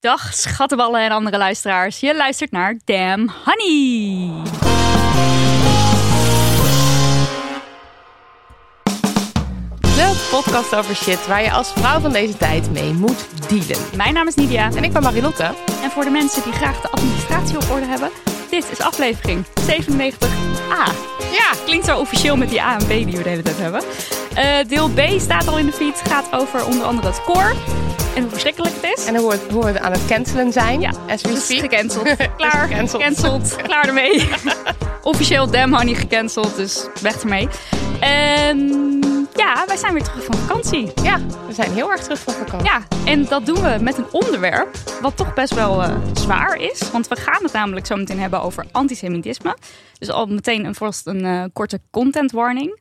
Dag schattenballen en andere luisteraars. Je luistert naar Damn Honey. De podcast over shit waar je als vrouw van deze tijd mee moet dealen. Mijn naam is Nidia. En ik ben Marilotte. En voor de mensen die graag de administratie op orde hebben, dit is aflevering 97a. Ja, klinkt zo officieel met die A en B die we de hele tijd hebben. Eh, deel B staat al in de feed, gaat over onder andere het koor. En hoe verschrikkelijk het is. En we, hoe we aan het cancelen zijn. Ja, as we speak. gecanceld. Klaar, gecanceld. gecanceld. Klaar ermee. Officieel Damn Honey gecanceld, dus weg ermee. En ja, wij zijn weer terug van vakantie. Ja, we zijn heel erg terug van vakantie. Ja, en dat doen we met een onderwerp wat toch best wel eh, zwaar is. Want we gaan het namelijk zo meteen hebben over antisemitisme. Dus al meteen een, vast een eh, korte content warning.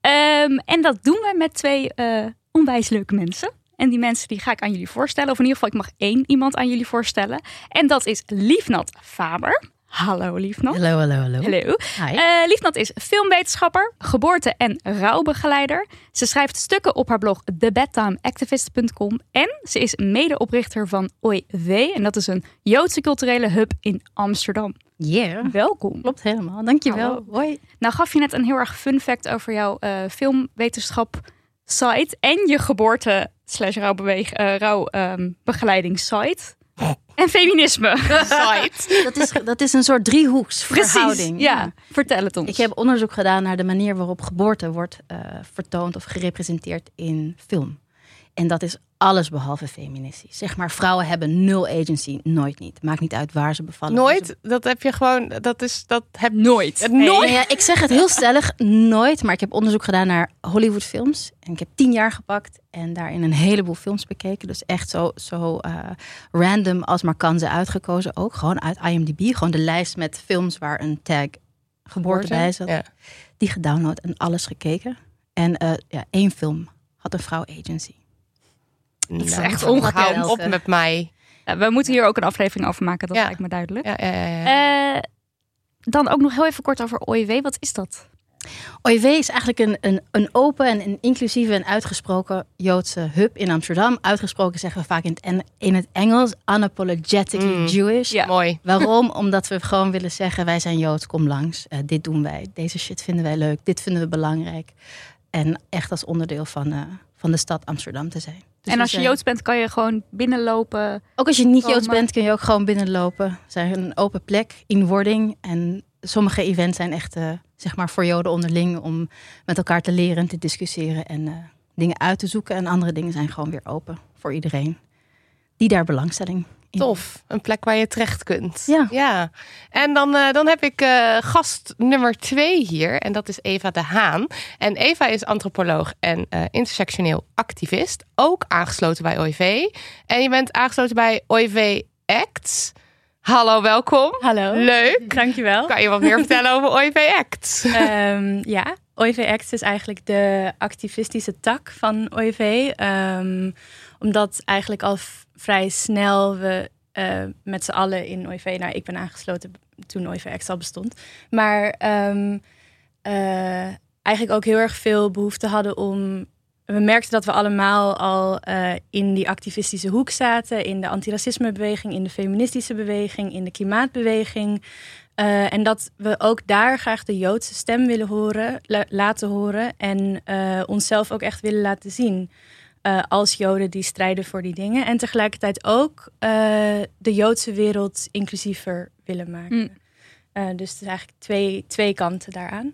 Ehm, en dat doen we met twee eh, onwijs leuke mensen. En die mensen die ga ik aan jullie voorstellen. Of in ieder geval, ik mag één iemand aan jullie voorstellen. En dat is Liefnat Faber. Hallo Liefnat. Hallo, hallo, hallo. Hallo. Eh, Liefnat is filmwetenschapper, geboorte- en rouwbegeleider. Ze schrijft stukken op haar blog thebedtimeactivist.com. En ze is medeoprichter van OIW. En dat is een Joodse culturele hub in Amsterdam. Yeah. Welkom. Klopt helemaal. Dankjewel. Hallo. Hoi. Nou gaf je net een heel erg fun fact over jouw eh, filmwetenschap site. En je geboorte slash eh, rouwbegeleidingssite. En feminisme. Site. Dat is, dat is een soort driehoeksverhouding. Precies, ja. Vertel het ons. Ik heb onderzoek gedaan naar de manier waarop geboorte wordt eh, vertoond of gerepresenteerd in film. En dat is alles behalve feministisch. Zeg maar, vrouwen hebben nul agency. Nooit niet. Maakt niet uit waar ze bevallen. Nooit. Dat heb je gewoon. Dat is. Dat heb nooit. Het Nee, nooit. ja, ik zeg het heel stellig, nooit. Maar ik heb onderzoek gedaan naar Hollywoodfilms. En ik heb tien jaar gepakt en daarin een heleboel films bekeken. Dus echt zo, zo eh, random als maar kan ze uitgekozen ook. Gewoon uit IMDb. Gewoon de lijst met films waar een tag geboorte bij zat. Ja. Die gedownload en alles gekeken. En eh, ja, één film had een vrouw agency. Dat is echt ongekend. Op met mij. Ja, we moeten hier ook een aflevering over maken, dat Ja. lijkt me duidelijk. Ja, ja, ja, ja. Eh, dan ook nog heel even kort over OIW. Wat is dat? OIW is eigenlijk een, een, een open en een inclusieve en uitgesproken Joodse hub in Amsterdam. Uitgesproken zeggen we vaak in het, En- in het Engels, unapologetically Mm. Jewish. Ja. Mooi. Waarom? Omdat we gewoon willen zeggen, wij zijn Joods, kom langs. Eh, dit doen wij. Deze shit vinden wij leuk. Dit vinden we belangrijk. En echt als onderdeel van, eh, van de stad Amsterdam te zijn. Dus en als je zijn- Joods bent, kan je gewoon binnenlopen. Ook als je niet Joods bent, kun je ook gewoon binnenlopen. We zijn een open plek in wording. En sommige events zijn echt eh, zeg maar voor Joden onderling om met elkaar te leren en te discussiëren en eh, dingen uit te zoeken. En andere dingen zijn gewoon weer open voor iedereen die daar belangstelling in Tof. Een plek waar je terecht kunt. Ja. ja. En dan, eh, dan heb ik eh, gast nummer twee hier. En dat is Eva de Haan. En Eva is antropoloog en eh, intersectioneel activist. Ook aangesloten bij OIV. En je bent aangesloten bij OIV ACT. Hallo, welkom. Hallo. Leuk. Dankjewel. Kan je wat meer vertellen over OIV ACT? Ehm, ja, OIV Act is eigenlijk de activistische tak van OIV. Ehm, omdat eigenlijk al vrij snel we eh, met z'n allen in OIV... Nou, ik ben aangesloten toen OIV al bestond. Maar ehm, eh, eigenlijk ook heel erg veel behoefte hadden om... We merkten dat we allemaal al eh, in die activistische hoek zaten. In de antiracismebeweging, in de feministische beweging, in de klimaatbeweging. En dat we ook daar graag de Joodse stem willen horen, la- laten horen. En onszelf ook echt willen laten zien. Eh, als Joden die strijden voor die dingen. En tegelijkertijd ook eh, de Joodse wereld inclusiever willen maken. Mm. Eh, dus het is eigenlijk twee, twee kanten daaraan.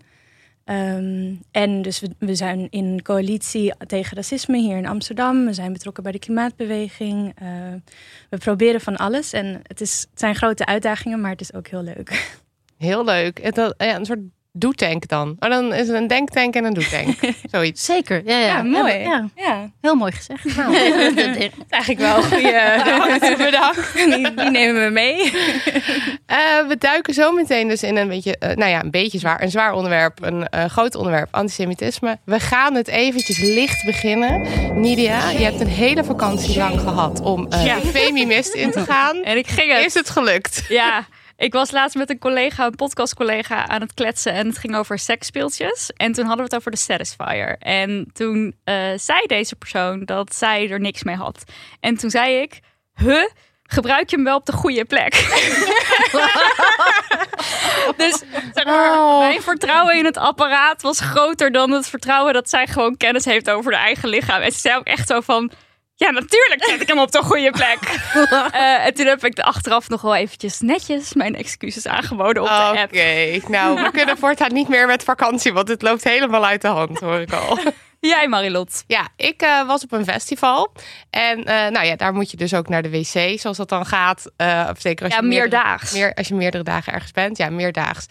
Ehm, en dus we, we zijn in coalitie tegen racisme hier in Amsterdam. We zijn betrokken bij de klimaatbeweging. Eh, we proberen van alles. En het, is, het zijn grote uitdagingen, maar het is ook heel leuk. Heel leuk. Het, ja, een soort doetank dan. Oh, dan is het een denktank en een doetank. Zoiets. Zeker, ja, ja. Ja, mooi. Ja, Ja, heel mooi gezegd. Nou, dat is eigenlijk wel een goede... Bedankt. Die, die nemen we mee. Eh, we duiken zo meteen dus in een beetje, eh, nou ja, een beetje zwaar, een zwaar onderwerp, een eh, groot onderwerp, antisemitisme. We gaan het eventjes licht beginnen. Nidia, je hebt een hele vakantie lang gehad om eh Ja. de Femimist in te gaan. En ik ging het. Is het gelukt? Ja, ik was laatst met een collega, een podcastcollega, aan het kletsen. En het ging over seksspeeltjes. En toen hadden we het over de Satisfier. En toen eh, zei deze persoon dat zij er niks mee had. En toen zei ik, huh? Gebruik je hem wel op de goede plek? dus zeg maar, Oh. mijn vertrouwen in het apparaat was groter dan het vertrouwen dat zij gewoon kennis heeft over haar eigen lichaam. En ze zei ook echt zo van, ja natuurlijk zet ik hem op de goede plek. Eh, en toen heb ik de achteraf nog wel eventjes netjes mijn excuses aangeboden op de Oké, app. nou, we kunnen voortaan niet meer met vakantie, want het loopt helemaal uit de hand, hoor ik al. Jij Marilot. Ja, ik eh, was op een festival. En eh, nou ja, daar moet je dus ook naar de wc, zoals dat dan gaat. Of zeker als Ja, je meerdaags. Meer, als je meerdere dagen ergens bent. Ja, meerdaags.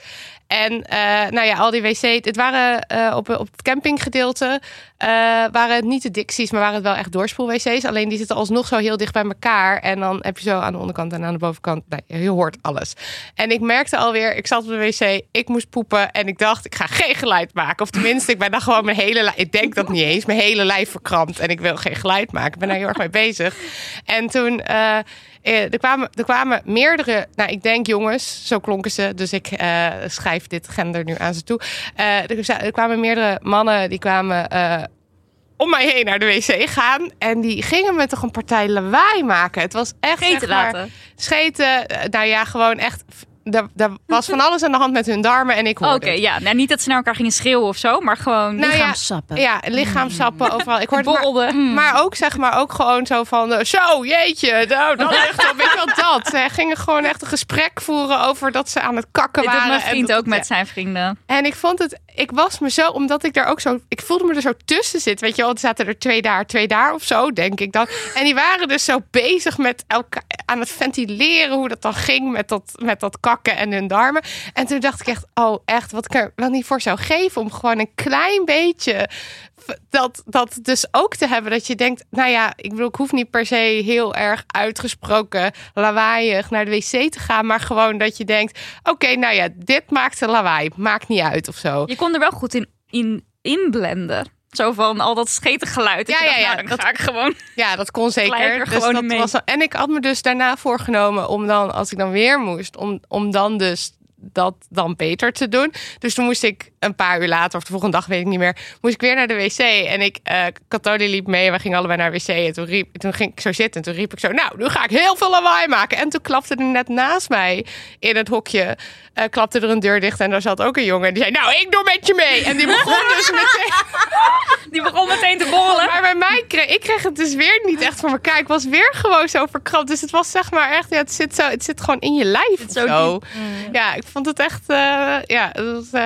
En eh, nou ja, al die wc's, het waren eh, op, op het campinggedeelte, eh, waren het niet de Dixies, maar waren het wel echt doorspoel-wc's. Alleen die zitten alsnog zo heel dicht bij elkaar. En dan heb je zo aan de onderkant en aan de bovenkant, nee, je hoort alles. En ik merkte alweer, ik zat op de wc, ik moest poepen. En ik dacht, ik ga geen geluid maken. Of tenminste, ik ben dan gewoon mijn hele ik denk dat niet eens, mijn hele lijf verkrampt. En ik wil geen geluid maken. Ik ben daar heel erg mee bezig. En toen... eh, er, kwamen, er kwamen meerdere, nou ik denk jongens, zo klonken ze, dus ik eh, schrijf dit gender nu aan ze toe. Eh, er, er kwamen meerdere mannen die kwamen om mij heen naar de wc gaan en die gingen me toch een partij lawaai maken. Het was echt Scheten zeg maar, laten. scheten, nou ja, gewoon echt. Er, er was van alles aan de hand met hun darmen en ik Oké, hoorde het. ja. Nou, niet dat ze naar elkaar gingen schreeuwen of zo, maar gewoon... Nou ja, lichaamsappen. Ja, lichaamsappen overal. Ik hoorde maar- borrelde. maar ook zeg maar ook gewoon zo van eh, zo jeetje, nou dat echt wel, weet je wel dat. Ze gingen gewoon echt een gesprek voeren over dat ze aan het kakken waren. doet mijn en vriend dat- ook met ja. zijn vrienden. En ik vond het, ik was me zo, omdat ik daar ook zo, ik voelde me er zo tussen zitten. Weet je wel, zaten er twee daar, twee daar of zo, denk ik dan. En die waren dus zo bezig met elkaar aan het ventileren hoe dat dan ging met dat, met dat kakken en hun darmen. En toen dacht ik echt, oh echt, wat ik er wel niet voor zou geven om gewoon een klein beetje dat, dat dus ook te hebben. Dat je denkt, nou ja, ik bedoel, ik hoef niet per se heel erg uitgesproken lawaaiig naar de wc te gaan. Maar gewoon dat je denkt, oké, nou ja, dit maakt een lawaai. Maakt niet uit of zo. Je kon er wel goed in, in inblenden. Zo van al dat schetige geluid. Dat Ja, dacht, ja, ja, nou, dat- ga ik gewoon... Ja, dat kon zeker. er Dus gewoon dat was, en ik had me dus daarna voorgenomen om dan, als ik dan weer moest, om, om dan dus dat dan beter te doen. Dus toen moest ik een paar uur later, of de volgende dag weet ik niet meer, moest ik weer naar de wc. En ik, eh Katoli liep mee, we gingen allebei naar de wc. En toen, riep, toen ging ik zo zitten en toen riep ik zo, nou, nu ga ik heel veel lawaai maken. En toen klapte er net naast mij in het hokje, eh, klapte er een deur dicht en daar zat ook een jongen. Die zei, nou, ik doe met je mee. En die begon dus meteen... Die begon meteen te borrelen. Maar bij mij kreeg ik kreeg het dus weer niet echt voor elkaar. Ik was weer gewoon zo verkrampt. Dus het was zeg maar echt, ja, het zit zo, het zit gewoon in je lijf zo zo. Ja, ik vond het echt, eh, ja, dat was,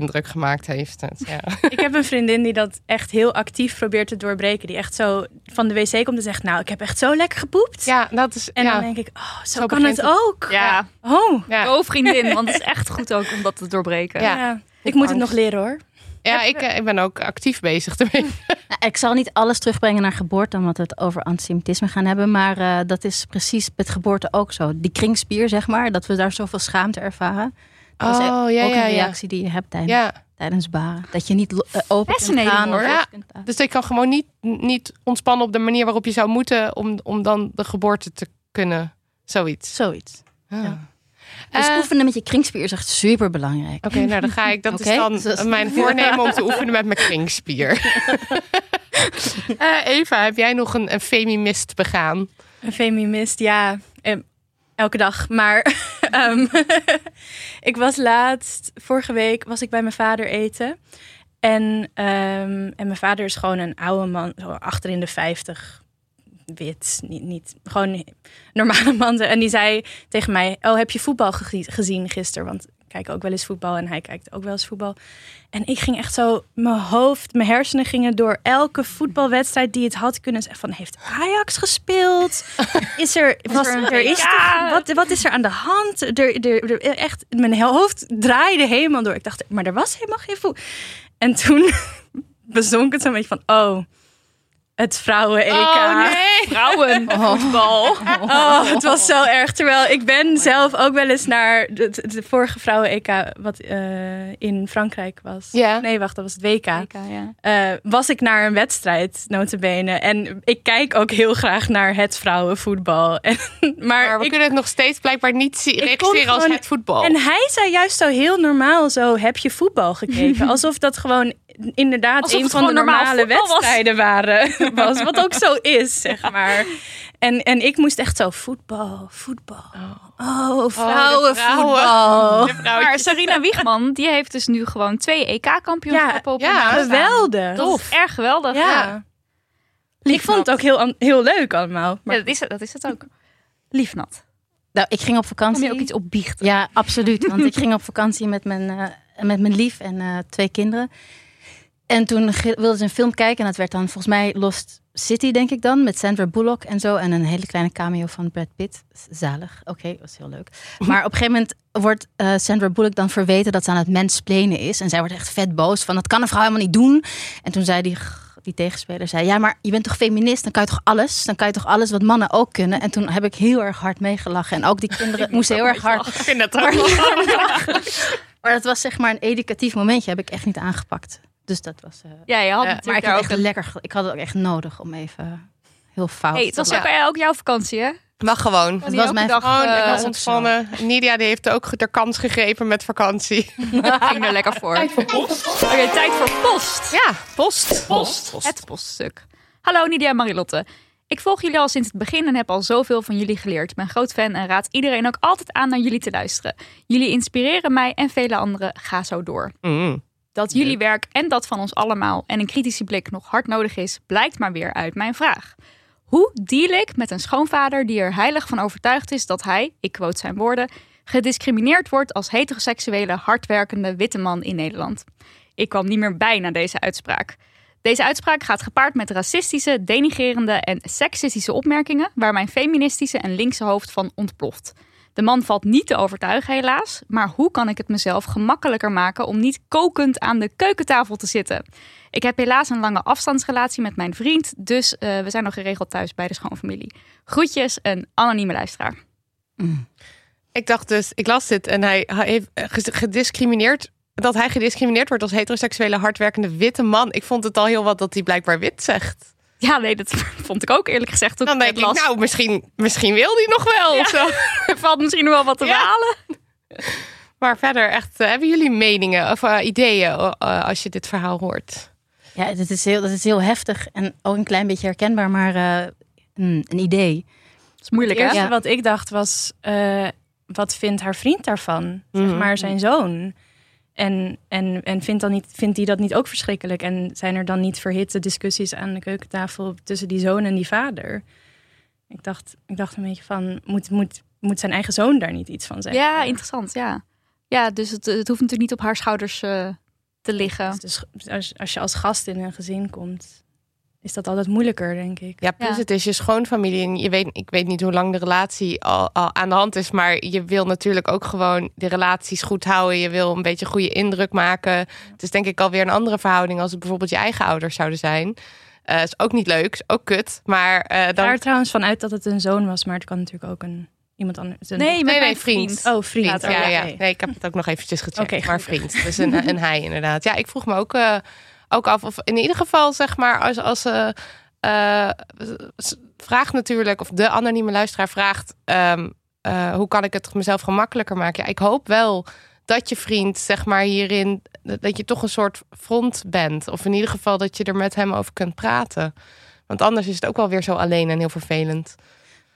indruk gemaakt heeft het. Ja. Ik heb een vriendin die dat echt heel actief probeert te doorbreken. Die echt zo van de wc komt en zegt, nou, ik heb echt zo lekker gepoept. ja, dat is. En ja. dan denk ik, oh, zo, Zo kan het het. ook. Ja, Oh, ja. go vriendin. Want het is echt goed ook om dat te doorbreken. Ja. ja. Ik moet het nog leren hoor. ja, ik, eh, ik ben ook actief bezig ermee. Nou, ik zal niet alles terugbrengen naar geboorte, omdat we het over antisemitisme gaan hebben. Maar eh, dat is precies met geboorte ook zo. Die kringspier, zeg maar, dat we daar zoveel schaamte ervaren. Dat is Oh, ja, ook ja, een ja. reactie die je hebt tijdens, Ja, tijdens baren. Dat je niet eh, open kunt gaan. Hoor. Ja. kunt dus ik kan gewoon niet, niet ontspannen op de manier waarop je zou moeten om, om dan de geboorte te kunnen. Zoiets. Zoiets. Ah. Dus Eh, oefenen met je kringspier is echt super belangrijk. Oké, nou dan ga ik. Dat is dan dus- mijn voornemen om te oefenen met mijn kringspier. Eh, Eva, heb jij nog een, een femimist begaan? Een feminist, ja. Elke dag. Maar ehm, ik was laatst, vorige week was ik bij mijn vader eten. En, ehm, en mijn vader is gewoon een oude man, zo achter in de 50, wit, niet, niet gewoon normale man. En die zei tegen mij: Oh, heb je voetbal ge- gezien gisteren? Want ik kijk ook wel eens voetbal en hij kijkt ook wel eens voetbal. En ik ging echt zo, mijn hoofd, mijn hersenen gingen door elke voetbalwedstrijd die het had kunnen zeggen. Van heeft Ajax gespeeld? Is er, was, er een er is WK? wat, wat is er aan de hand? Er, er, er- echt, mijn hoofd draaide helemaal door. Ik dacht, maar er was helemaal geen voet. En toen bezonk het zo'n beetje van, oh, het vrouwen-EK. Oh nee. Vrouwenvoetbal. Oh, het was zo erg. Terwijl ik ben zelf ook wel eens naar de, vorige vrouwen-EK, wat eh, in Frankrijk was. Ja. Nee, wacht, dat was het WK. ja. Eh, was ik naar een wedstrijd, notabene. En ik kijk ook heel graag naar het vrouwenvoetbal. En, maar Maar we ik, kunnen het nog steeds blijkbaar niet registreren als het voetbal. en hij zei juist zo heel normaal zo, heb je voetbal gekeken? Alsof dat gewoon inderdaad Alsof een van de normale was. wedstrijden waren. Was, wat ook zo is, zeg maar. En, en ik moest echt zo, voetbal, voetbal. Oh, vrouwenvoetbal. De Maar vrouwtjes. Sarina Wiegman, die heeft dus nu gewoon twee EK-kampioenschappen op ja, haar naam staan. Geweldig. Is erg geweldig. Ja. Ja. Ik vond het ook heel, heel leuk allemaal. Maar Ja, dat, is het, dat is het ook. Liefnat. Nou, ik ging op Kom vakantie. je ook iets op biechten? Ja, absoluut. Want ik ging op vakantie met mijn, eh, met mijn lief en eh, twee kinderen. En toen wilden ze een film kijken. En dat werd dan volgens mij Lost City, denk ik dan. Met Sandra Bullock en zo. En een hele kleine cameo van Brad Pitt. Zalig. Oké, was heel leuk. Maar op een gegeven moment wordt eh, Sandra Bullock dan verweten dat ze aan het mensplenen is. En zij wordt echt vet boos van dat kan een vrouw helemaal niet doen. En toen zei die, die tegenspeler, zei, ja maar je bent toch feminist? Dan kan je toch alles? Dan kan je toch alles wat mannen ook kunnen? En toen heb ik heel erg hard meegelachen. En ook die kinderen moesten heel erg hard Ik vind dat ook wel. maar dat was zeg maar een educatief momentje, heb ik echt niet aangepakt. Dus dat was. eh, Ja, je had Ja, maar natuurlijk ik had ook echt een... lekker. Ik had het ook echt nodig om even heel fout. Hey, het was ook, ook jouw vakantie, hè? Mag gewoon. Het was mijn dag, Gewoon eh, lekker was ook ontspannen. Nidia die heeft ook de kans gegrepen met vakantie. ging er lekker voor. Tijd voor post. Oké, tijd voor post. Ja, post. Post. Het poststuk. Hallo Nidia en Marilotte. Ik volg jullie al sinds het begin en heb al zoveel van jullie geleerd. Ik ben groot fan en raad iedereen ook altijd aan naar jullie te luisteren. Jullie inspireren mij en vele anderen. Ga zo door. Mm. Dat jullie werk en dat van ons allemaal en een kritische blik nog hard nodig is, blijkt maar weer uit mijn vraag. Hoe deal ik met een schoonvader die er heilig van overtuigd is dat hij, ik quote zijn woorden, gediscrimineerd wordt als heteroseksuele, hardwerkende witte man in Nederland? Ik kwam niet meer bij na deze uitspraak. Deze uitspraak gaat gepaard met racistische, denigrerende en seksistische opmerkingen waar mijn feministische en linkse hoofd van ontploft. De man valt niet te overtuigen, helaas. Maar hoe kan ik het mezelf gemakkelijker maken om niet kokend aan de keukentafel te zitten? Ik heb helaas een lange afstandsrelatie met mijn vriend, dus eh, we zijn nog geregeld thuis bij de schoonfamilie. Groetjes, een anonieme luisteraar. Ik dacht dus, ik las dit en hij, heeft gediscrimineerd. Dat hij gediscrimineerd wordt als heteroseksuele hardwerkende witte man. Ik vond het al heel wat dat hij blijkbaar wit zegt. Ja, nee, dat vond ik ook eerlijk gezegd. Dan denk het ik, las. nou, misschien, misschien wil hij nog wel Ja. of zo. er valt misschien nog wel wat te Ja. behalen. Maar verder, echt, eh, hebben jullie meningen of eh, ideeën eh, als je dit verhaal hoort? Ja, dat is, heel, dat is heel heftig en ook een klein beetje herkenbaar, maar eh, een, een idee. Dat is moeilijk, Het hè? eerste wat ik dacht was, eh, wat vindt haar vriend daarvan? Zeg Mhm. maar zijn zoon. En, en, en vindt, dan niet, vindt hij dat niet ook verschrikkelijk? En zijn er dan niet verhitte discussies aan de keukentafel tussen die zoon en die vader? Ik dacht, ik dacht een beetje van, moet, moet, moet zijn eigen zoon daar niet iets van zeggen? Ja, interessant, ja. Ja, dus het, het hoeft natuurlijk niet op haar schouders eh, te liggen. Dus als, als je als gast in een gezin komt, is dat altijd moeilijker, denk ik. Ja, plus Ja. het is je schoonfamilie. En je weet, ik weet niet hoe lang de relatie al, al aan de hand is. Maar je wil natuurlijk ook gewoon de relaties goed houden. Je wil een beetje een goede indruk maken. Het is denk ik alweer een andere verhouding als het bijvoorbeeld je eigen ouders zouden zijn. Eh is ook niet leuk, is ook kut. Maar eh, Ik dan. ga er trouwens vanuit dat het een zoon was, maar het kan natuurlijk ook een iemand anders. een- Nee, nee, mijn vriend. vriend. Oh, vriend. Vriend, Oh, ja, ja. oké. Nee, ik heb het ook nog eventjes gecheckt. Oké, maar vriend. Dus een, een hij inderdaad. Ja, ik vroeg me ook, eh, ook af of in ieder geval zeg maar als, als eh, eh, s- vraagt natuurlijk of de anonieme luisteraar vraagt ehm, eh, hoe kan ik het mezelf gemakkelijker maken? Ja, ik hoop wel dat je vriend zeg maar hierin dat je toch een soort front bent of in ieder geval dat je er met hem over kunt praten. Want anders is het ook wel weer zo alleen en heel vervelend.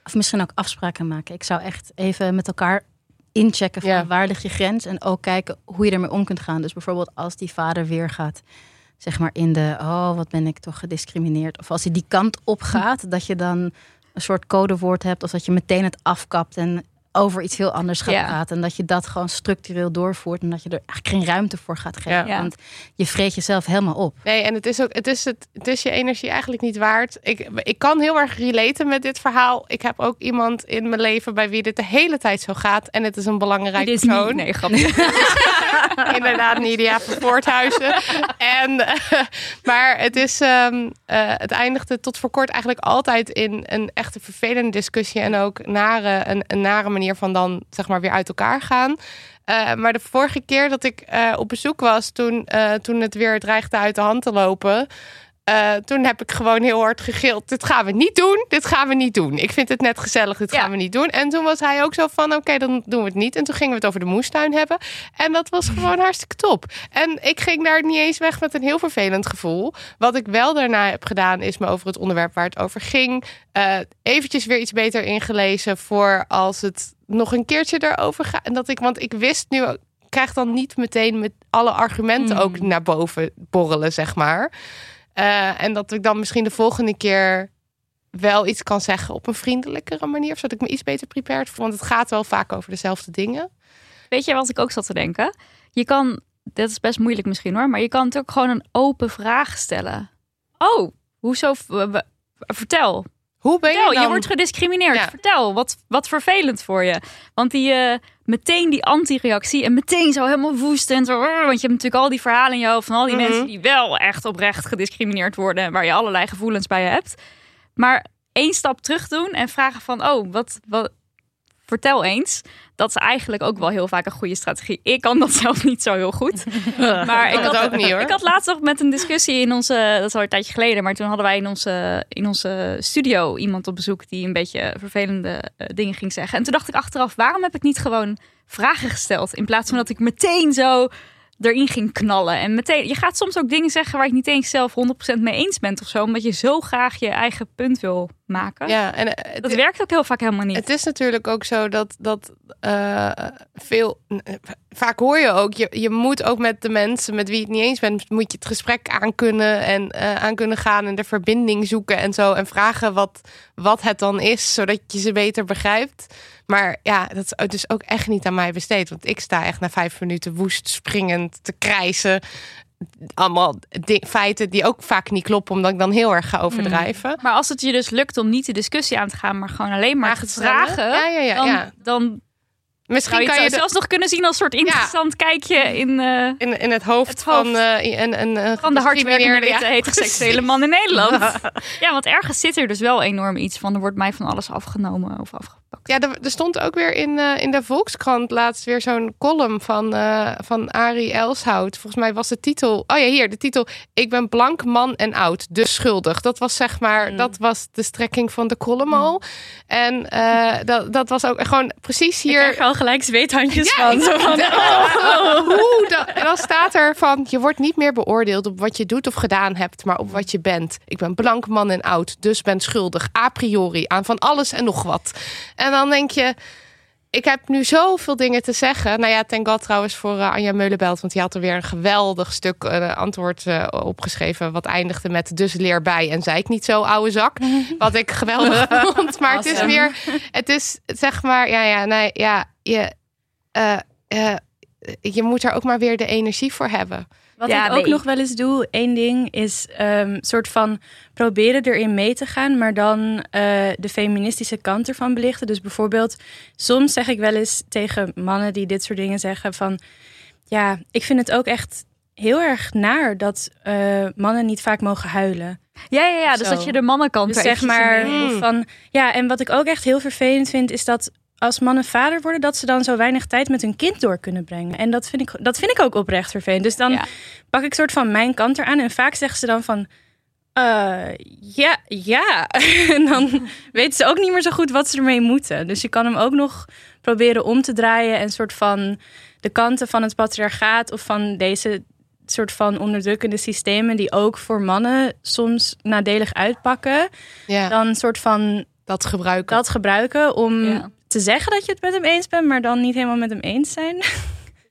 Of misschien ook afspraken maken. Ik zou echt even met elkaar inchecken van Ja. waar ligt je grens. En ook kijken hoe je ermee om kunt gaan. Dus bijvoorbeeld als die vader weer gaat zeg maar in de, oh wat ben ik toch gediscrimineerd. Of als je die kant op gaat, dat je dan een soort codewoord hebt. Of dat je meteen het afkapt en over iets heel anders gaat Ja. praten. En dat je dat gewoon structureel doorvoert. En dat je er eigenlijk geen ruimte voor gaat geven. Ja. Want je vreet jezelf helemaal op. Nee, en het is ook, het is, het, het is je energie eigenlijk niet waard. Ik, ik kan heel erg relaten met dit verhaal. Ik heb ook iemand in mijn leven bij wie dit de hele tijd zo gaat. En het is een belangrijk Dit is persoon. niet, nee, grapje. Inderdaad, Nidia van Voorthuizen. En, maar het, is, ehm, eh, het eindigde tot voor kort eigenlijk altijd in een echte vervelende discussie. En ook nare, een, een nare manier van dan zeg maar weer uit elkaar gaan. Eh, maar de vorige keer dat ik eh, op bezoek was, toen, eh, toen het weer dreigde uit de hand te lopen. Eh, toen heb ik gewoon heel hard gegild. Dit gaan we niet doen. Dit gaan we niet doen. Ik vind het net gezellig. Dit Ja. gaan we niet doen. En toen was hij ook zo van: oké, dan doen we het niet. En toen gingen we het over de moestuin hebben. En dat was gewoon hartstikke top. En ik ging daar niet eens weg met een heel vervelend gevoel. Wat ik wel daarna heb gedaan, is me over het onderwerp waar het over ging. eh eventjes weer iets beter ingelezen voor als het nog een keertje erover gaat. En dat ik, want ik wist nu, krijg dan niet meteen met alle argumenten Mm. ook naar boven borrelen, zeg maar. Eh, en dat ik dan misschien de volgende keer wel iets kan zeggen op een vriendelijkere manier. Zodat ik me iets beter prepared. Want het gaat wel vaak over dezelfde dingen. Weet je wat ik ook zat te denken? Je kan, dat is best moeilijk misschien hoor, maar je kan natuurlijk gewoon een open vraag stellen. Oh, hoezo? Vertel. Hoe ben je Vertel, dan? je wordt gediscrimineerd. Ja. Vertel, wat, wat vervelend voor je. Want die, eh, meteen die anti-reactie en meteen zo helemaal woest en zo. Want je hebt natuurlijk al die verhalen in je hoofd van al die Mhm. mensen die wel echt oprecht gediscrimineerd worden. en Waar je allerlei gevoelens bij hebt. Maar één stap terug doen en vragen van, oh, wat, wat, vertel eens. Dat is eigenlijk ook wel heel vaak een goede strategie. Ik kan dat zelf niet zo heel goed. Maar ik had, ook niet, hoor. ik had laatst nog met een discussie in onze, dat is al een tijdje geleden, maar toen hadden wij in onze, in onze studio iemand op bezoek die een beetje vervelende eh, dingen ging zeggen. En toen dacht ik achteraf, waarom heb ik niet gewoon vragen gesteld in plaats van dat ik meteen zo erin ging knallen. En meteen, je gaat soms ook dingen zeggen waar je het niet eens zelf 100% mee eens bent of zo, omdat je zo graag je eigen punt wil maken. Ja, en eh, het, Dat werkt ook heel vaak helemaal niet. Het is natuurlijk ook zo dat, dat eh, veel. Vaak hoor je ook, je, je moet ook met de mensen met wie je het niet eens bent, moet je het gesprek aan kunnen en eh, aan kunnen gaan en de verbinding zoeken en zo. En vragen wat, wat het dan is, zodat je ze beter begrijpt. Maar ja, dat is dus ook echt niet aan mij besteed. Want ik sta echt na vijf minuten woest springend te krijsen. Allemaal feiten die ook vaak niet kloppen, omdat ik dan heel erg ga overdrijven. Maar als het je dus lukt om niet de discussie aan te gaan, maar gewoon alleen maar te vragen, Ja, ja, ja, dan, ja. dan Misschien kan je het de- zelfs nog kunnen zien als een soort interessant kijkje in, eh, in, in het hoofd, Het hoofd. van eh, een, een, van de hardwerkende ja, heteroseksuele man in Nederland. ja, want ergens zit er dus wel enorm iets van, er wordt mij van alles afgenomen of afgepakt. Ja, er, er stond ook weer in, eh, in de Volkskrant laatst weer zo'n column van, eh van Arie Elshout. Volgens mij was de titel. Oh ja, hier, de titel. Ik ben blank, man en oud, dus schuldig. Dat was zeg maar, Mm. dat was de strekking van de column al. En eh, dat, dat was ook gewoon precies Ik hier. krijg al gelijk zweethandjes Ja, van. ik- Zo van Oh, hoe dan, en dan staat er van: je wordt niet meer beoordeeld op wat je doet of gedaan hebt, maar op wat je bent. Ik ben blank, man en oud, dus ben schuldig a priori aan van alles en nog wat. En dan denk je. Ik heb nu zoveel dingen te zeggen. Nou ja, thank god trouwens voor eh, Anja Meulenbelt. Want die had er weer een geweldig stuk eh, antwoord eh, opgeschreven. Wat eindigde met dus leer bij. En zei ik niet zo, oude zak. Wat ik geweldig vond. Maar het is weer... Het is zeg maar... Ja, ja, nee, ja. Je, je moet er ook maar weer de energie voor hebben. Wat Ja, ik ook nee. nog wel eens doe, één ding, is een soort van proberen erin mee te gaan, maar dan eh, de feministische kant ervan belichten. Dus bijvoorbeeld, soms zeg ik wel eens tegen mannen die dit soort dingen zeggen van, ja, ik vind het ook echt heel erg naar dat eh, mannen niet vaak mogen huilen. Ja, ja, ja. Dus dat je de mannenkant Dus zeg maar mee- van ja, en wat ik ook echt heel vervelend vind, is dat als mannen vader worden, dat ze dan zo weinig tijd met hun kind door kunnen brengen. En dat vind ik, dat vind ik ook oprecht vervelend. Dus dan Ja. pak ik soort van mijn kant eraan. En vaak zeggen ze dan van. eh, ja, ja. en dan weten ze ook niet meer zo goed wat ze ermee moeten. Dus je kan hem ook nog proberen om te draaien en soort van de kanten van het patriarchaat of van deze soort van onderdrukkende systemen die ook voor mannen soms nadelig uitpakken, Ja, dan soort van dat gebruiken. dat gebruiken om Ja. Te zeggen dat je het met hem eens bent, maar dan niet helemaal met hem eens zijn.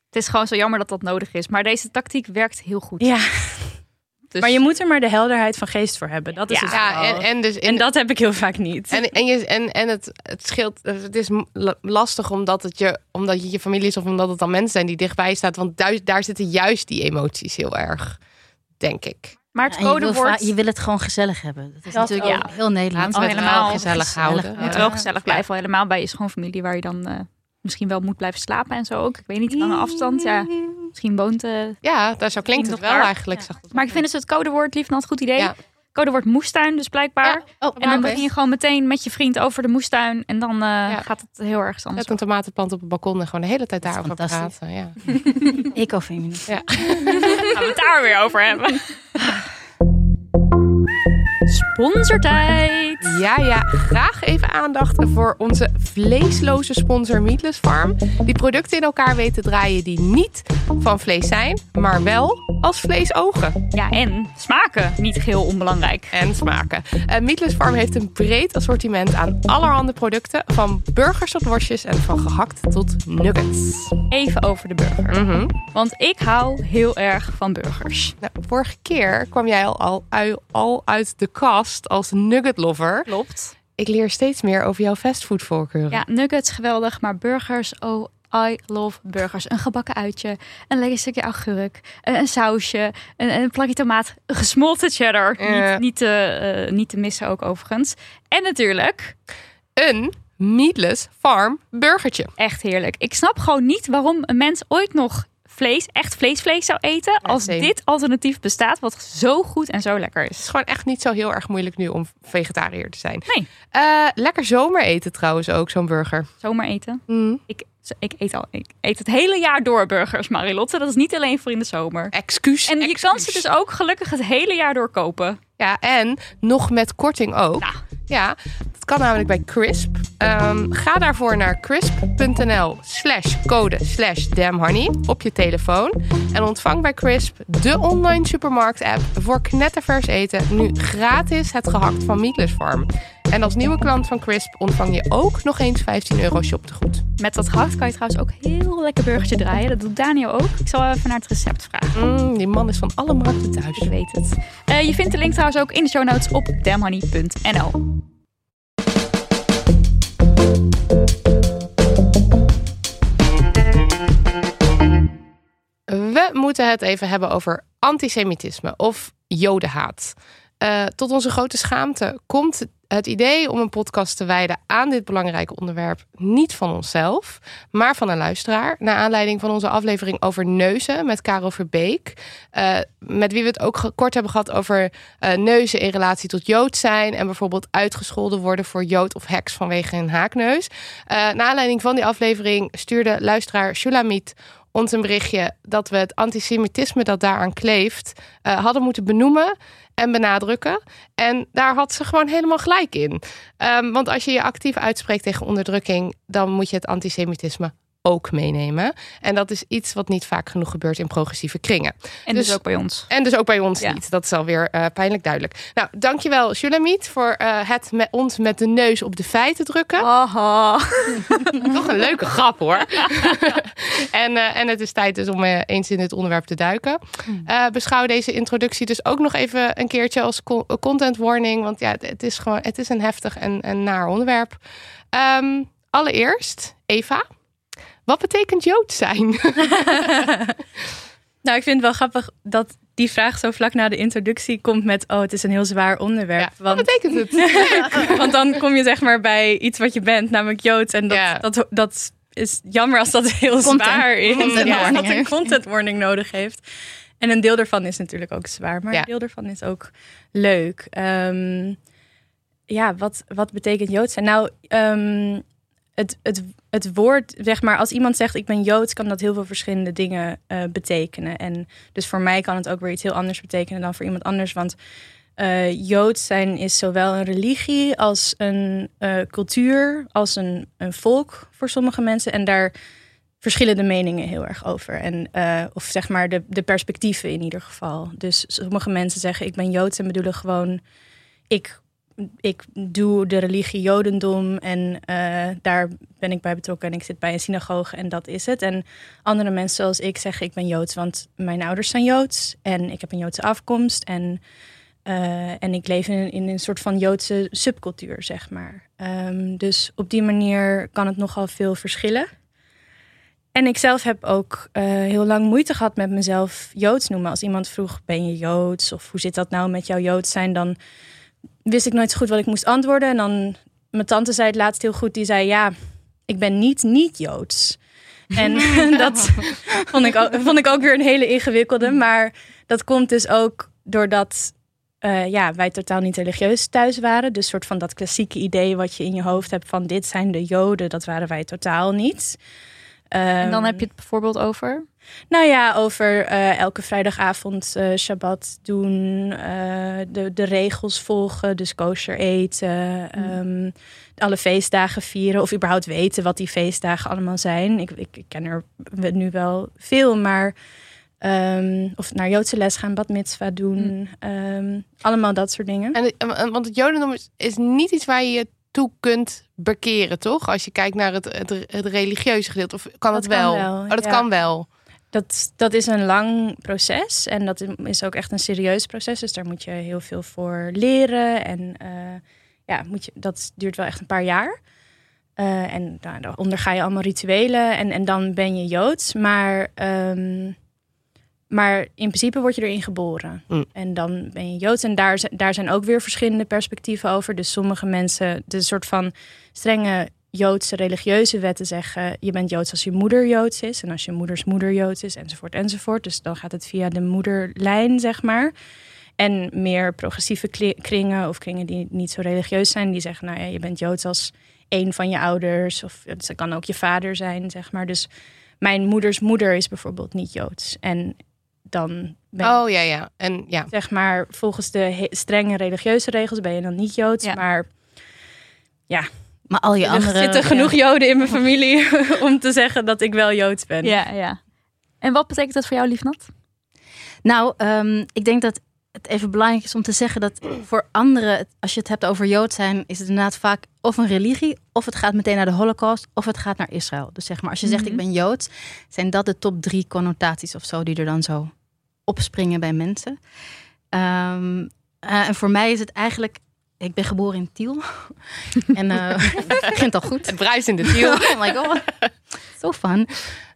Het is gewoon zo jammer dat dat nodig is. Maar deze tactiek werkt heel goed. Ja, Dus, Maar je moet er maar de helderheid van geest voor hebben. Dat is Ja. het Ja, en, en, dus En dat heb ik heel vaak niet. En, en, je, en, en het, het scheelt, het is lastig omdat het je, omdat je je familie is of omdat het dan mensen zijn die dichtbij staat. Want daar, daar zitten juist die emoties heel erg, denk ik. Maar het wil codewoord je wil het gewoon gezellig hebben. Dat is Dat natuurlijk ook. heel Nederlands. Laten we het helemaal gezellig gezellig houden. Ja. wel gezellig blijven. Al helemaal bij je schoonfamilie waar je dan eh, misschien wel moet blijven slapen en zo ook. Ik weet niet, lange afstand. Ja, misschien woont... eh, Ja, daar zo klinkt het wel daar. eigenlijk. het Maar ik vind dus het codewoord lief een goed idee. Codewoord moestuin dus blijkbaar. Ja. Oh, En dan begin je gewoon meteen met je vriend over de moestuin. En dan eh, gaat het heel erg anders. Zet een tomatenplant op het balkon en gewoon de hele tijd daarover praten. Ja. Ecofeminist. Ja. Gaan we het daar weer over hebben. Sponsortijd. Ja, ja, graag even aandacht voor onze vleesloze sponsor Meatless Farm. Die producten in elkaar weten draaien die niet van vlees zijn, maar wel als vlees ogen Ja, en smaken. Niet geheel onbelangrijk. en smaken. Uh, Meatless Farm heeft een breed assortiment aan allerhande producten. Van burgers tot worstjes en van gehakt tot nuggets. Even over de burger. Mhm. Want ik hou heel erg van burgers. Nou, vorige keer kwam jij al, al, al uit de kast als nugget lover. Klopt. Ik leer steeds meer over jouw fastfoodvoorkeuren. Ja, nuggets geweldig, maar burgers, oh, I love burgers. Een gebakken uitje, een lekker stukje augurk, een, een sausje, een, een plakje tomaat, een gesmolten cheddar. Niet, niet, te, eh, niet te missen ook overigens. En natuurlijk, Een Meatless Farm burgertje. echt heerlijk. Ik snap gewoon niet waarom een mens ooit nog vlees, echt vleesvlees zou eten... als same. dit alternatief bestaat, wat zo goed en zo lekker Het is is. gewoon echt niet zo heel erg moeilijk nu om vegetariër te zijn. Nee. Eh, lekker zomer eten trouwens ook, zo'n burger. Zomaar eten. Mm. Ik, ik, eet al, ik eet het hele jaar door burgers, Marilotte. Dat is niet alleen voor in de zomer. Excuus. En je kan ze dus ook gelukkig het hele jaar door kopen. Ja, en nog met korting ook. Nou. Ja, dat kan namelijk bij Crisp. Ehm, ga daarvoor naar crisp.nl slash code slash damnhoney op je telefoon. En ontvang bij Crisp, de online supermarkt app voor knettervers eten, nu gratis het gehakt van Meatless Farm. En als nieuwe klant van Crisp ontvang je ook nog eens 15 euro shoptegoed. Met dat gehakt kan je trouwens ook heel lekker burgertje draaien. Dat doet Daniel ook. Ik zal even naar het recept vragen. Mm, die man is van alle markten thuis. Je weet het. Eh, je vindt de link trouwens ook in de show notes op damhoney.nl. We moeten het even hebben over antisemitisme of jodenhaat. Eh, tot onze grote schaamte komt het idee om een podcast te wijden aan dit belangrijke onderwerp niet van onszelf, maar van een luisteraar. Naar aanleiding van onze aflevering over neuzen met Karel Verbeek. eh, met wie we het ook kort hebben gehad over eh, neuzen in relatie tot jood zijn. En bijvoorbeeld uitgescholden worden voor jood of heks vanwege een haakneus. Eh naar aanleiding van die aflevering stuurde luisteraar Shulamit ons een berichtje dat we het antisemitisme dat daaraan kleeft eh, hadden moeten benoemen en benadrukken. En daar had ze gewoon helemaal gelijk in. Ehm, want als je je actief uitspreekt tegen onderdrukking, dan moet je het antisemitisme ook meenemen. En dat is iets wat niet vaak genoeg gebeurt in progressieve kringen. En dus, Dus- ook bij ons. En dus ook bij ons Ja. niet. Dat is alweer eh pijnlijk duidelijk. Nou, dankjewel Shulamit voor eh, het met ons met de neus op de feiten drukken. Toch een leuke grap hoor. en, eh, en het is tijd dus om eens in dit onderwerp te duiken. Eh, beschouw deze introductie dus ook nog even een keertje als co- content warning. Want ja, het, het is gewoon het is een heftig en, en naar onderwerp. Ehm, allereerst, Eva. Wat betekent Jood zijn? Nou, ik vind het wel grappig dat die vraag zo vlak na de introductie komt met... oh, het is een heel zwaar onderwerp. Ja, wat betekent het? want dan kom je zeg maar bij iets wat je bent, namelijk Joods. En dat, Ja. dat, dat is jammer als dat heel Content. zwaar is. Content ja, dat een content warning nodig heeft. En een deel daarvan is natuurlijk ook zwaar. Maar Ja. een deel daarvan is ook leuk. Ehm, ja, wat, wat betekent Joods zijn? Nou, ehm, het, het, het woord, zeg maar, als iemand zegt ik ben Joods, kan dat heel veel verschillende dingen eh, betekenen. En dus voor mij kan het ook weer iets heel anders betekenen dan voor iemand anders. Want eh, Joods zijn is zowel een religie als een eh, cultuur, als een, een volk voor sommige mensen. En daar verschillen de meningen heel erg over. En, of zeg maar de, de perspectieven in ieder geval. Dus sommige mensen zeggen ik ben Joods en bedoelen gewoon ik ik doe de religie Jodendom en eh, daar ben ik bij betrokken en ik zit bij een synagoge en dat is het. En andere mensen zoals ik zeggen ik ben Joods, want mijn ouders zijn Joods en ik heb een Joodse afkomst en, uh, en ik leef in, in, een soort van Joodse subcultuur, zeg maar. Um, dus op die manier kan het nogal veel verschillen. En ik zelf heb ook uh, heel lang moeite gehad met mezelf Joods noemen. Als iemand vroeg, ben je Joods? Of hoe zit dat nou met jouw Joods zijn? Dan wist ik nooit zo goed wat ik moest antwoorden. En dan, mijn tante zei het laatst heel goed. Die zei, ja, ik ben niet niet-Joods. En dat vond ik, ook, vond ik ook weer een hele ingewikkelde. Maar dat komt dus ook doordat uh, ja, wij totaal niet religieus thuis waren. Dus soort van dat klassieke idee wat je in je hoofd hebt van dit zijn de Joden, dat waren wij totaal niet. en dan Ehm, heb je het bijvoorbeeld over? Nou ja, over uh, elke vrijdagavond uh, Shabbat doen, uh, de, de regels volgen, dus kosher eten, mm. um, alle feestdagen vieren of überhaupt weten wat die feestdagen allemaal zijn. Ik, ik, ik ken er nu wel veel, maar um, of naar Joodse les gaan, bad mitzvah doen, mm. um, allemaal dat soort dingen. En, want het Jodendom is, is niet iets waar je je toe kunt bekeren, toch? Als je kijkt naar het, het, het religieuze gedeelte, of kan dat het wel? Kan wel oh, dat ja. kan wel. Dat, dat is een lang proces en dat is ook echt een serieus proces. Dus daar moet je heel veel voor leren. En uh, ja, moet je, dat duurt wel echt een paar jaar. Uh, en nou, daaronder ga je allemaal rituelen en, en dan ben je Joods. Maar, um, maar in principe word je erin geboren. Mm. En dan ben je Joods. En daar, daar zijn ook weer verschillende perspectieven over. Dus sommige mensen, de soort van strenge Joodse religieuze wetten zeggen: je bent Joods als je moeder Joods is en als je moeders moeder Joods is, enzovoort, enzovoort. Dus dan gaat het via de moederlijn, zeg maar. En meer progressieve kringen of kringen die niet zo religieus zijn, die zeggen: nou ja, je bent Joods als een van je ouders, of het kan ook je vader zijn, zeg maar. Dus mijn moeders moeder is bijvoorbeeld niet Joods. En dan ben oh ja, ja. En ja. zeg maar, volgens de strenge religieuze regels ben je dan niet Joods, ja. maar ja, maar al je andere... Er zitten genoeg ja. Joden in mijn familie om te zeggen dat ik wel Joods ben. Ja, ja. En wat betekent dat voor jou, Liefnat? Nou, um, ik denk dat het even belangrijk is om te zeggen dat voor anderen, als je het hebt over Jood zijn, is het inderdaad vaak of een religie, of het gaat meteen naar de Holocaust, of het gaat naar Israël. Dus zeg maar, als je zegt mm -hmm. ik ben Joods, zijn dat de top drie connotaties of zo die er dan zo opspringen bij mensen. Um, uh, en voor mij is het eigenlijk ik ben geboren in Tiel. en uh, het begint al goed. Het bruis in de Tiel. oh my god. So fun.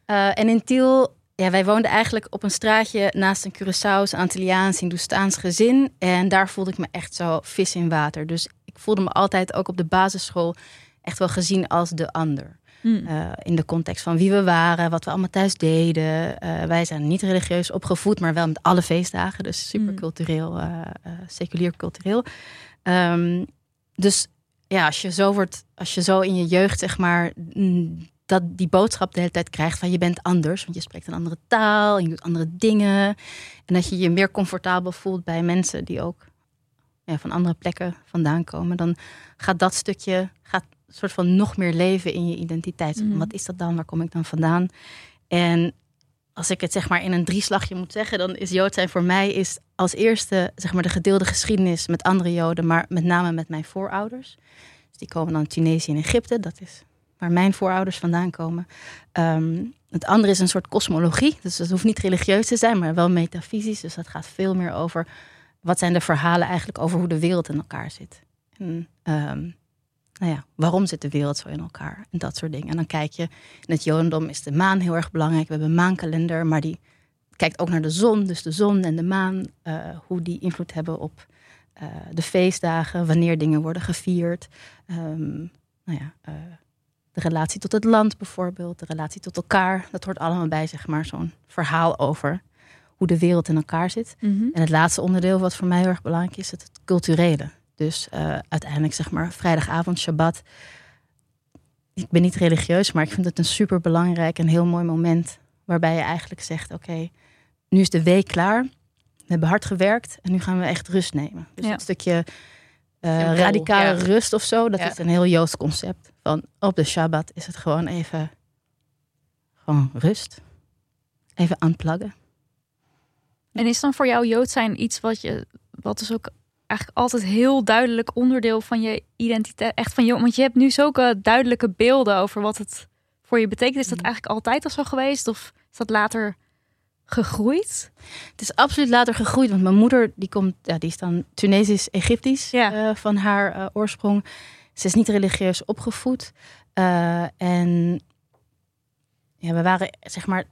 Uh, en in Tiel, ja, wij woonden eigenlijk op een straatje naast een Curaçao's, Antilliaans, Hindoestaans gezin. En daar voelde ik me echt zo vis in water. Dus ik voelde me altijd ook op de basisschool echt wel gezien als de ander. Hmm. Uh, in de context van wie we waren, wat we allemaal thuis deden. Uh, wij zijn niet religieus opgevoed, maar wel met alle feestdagen. Dus super cultureel, uh, seculier cultureel. Um, dus ja, als je zo wordt, als je zo in je jeugd, zeg maar, dat die boodschap de hele tijd krijgt van je bent anders, want je spreekt een andere taal, je doet andere dingen. En dat je je meer comfortabel voelt bij mensen die ook ja, van andere plekken vandaan komen, dan gaat dat stukje gaat een soort van nog meer leven in je identiteit. Mhm. Mm. Wat is dat dan? Waar kom ik dan vandaan? En als ik het zeg maar in een drieslagje moet zeggen, dan is Jood zijn voor mij is als eerste zeg maar de gedeelde geschiedenis met andere Joden, maar met name met mijn voorouders. Dus die komen dan uit Tunesië en Egypte. Dat is waar mijn voorouders vandaan komen. Um, het andere is een soort kosmologie. Dus het hoeft niet religieus te zijn, maar wel metafysisch. Dus dat gaat veel meer over wat zijn de verhalen eigenlijk over hoe de wereld in elkaar zit. En, um, nou ja, waarom zit de wereld zo in elkaar? En dat soort dingen. En dan kijk je, in het Jodendom is de maan heel erg belangrijk. We hebben een maankalender, maar die kijkt ook naar de zon. Dus de zon en de maan, uh, hoe die invloed hebben op uh, de feestdagen, wanneer dingen worden gevierd. Um, nou ja, uh, de relatie tot het land bijvoorbeeld, de relatie tot elkaar. Dat hoort allemaal bij, zeg maar, zo'n verhaal over hoe de wereld in elkaar zit. Mm -hmm. En het laatste onderdeel wat voor mij heel erg belangrijk is, het culturele. Dus uh, uiteindelijk zeg maar vrijdagavond, Shabbat. Ik ben niet religieus, maar ik vind het een super belangrijk en heel mooi moment. Waarbij je eigenlijk zegt, oké, okay, nu is de week klaar. We hebben hard gewerkt en nu gaan we echt rust nemen. Dus ja. een stukje uh, radicale ja. rust of zo, dat ja. is een heel Joods concept. Van op de Shabbat is het gewoon even, gewoon rust. Even unpluggen. En is dan voor jou Jood zijn iets wat je, wat dus ook eigenlijk altijd heel duidelijk onderdeel van je identiteit. Echt van je, want je hebt nu zulke duidelijke beelden over wat het voor je betekent. Is dat eigenlijk altijd al zo geweest? Of is dat later gegroeid? Het is absoluut later gegroeid, want mijn moeder die komt, ja, die is dan Tunesisch-Egyptisch Ja. eh, van haar eh, oorsprong. Ze is niet religieus opgevoed. Eh, en ja, we waren, zeg maar,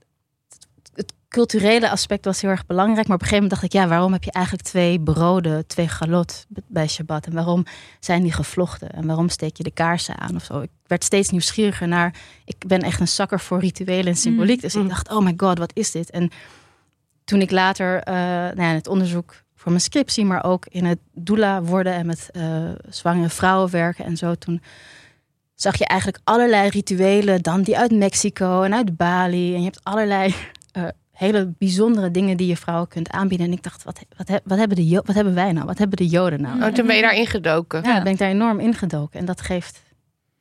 culturele aspect was heel erg belangrijk. Maar op een gegeven moment dacht ik, ja, waarom heb je eigenlijk twee broden, twee galot bij Shabbat? En waarom zijn die gevlochten? En waarom steek je de kaarsen aan of zo? Ik werd steeds nieuwsgieriger naar, ik ben echt een zakker voor rituelen en symboliek. Dus ik dacht, oh my god, wat is dit? En toen ik later eh, nou ja, in het onderzoek voor mijn scriptie, maar ook in het doula worden en met eh, zwangere vrouwen werken en zo, toen zag je eigenlijk allerlei rituelen, dan die uit Mexico en uit Bali. En je hebt allerlei hele bijzondere dingen die je vrouwen kunt aanbieden. En ik dacht, wat, wat, wat, hebben, de wat hebben wij nou? Wat hebben de Joden nou? Oh, toen ben je daarin gedoken. Ja, dan ben ik daar enorm ingedoken. En dat geeft,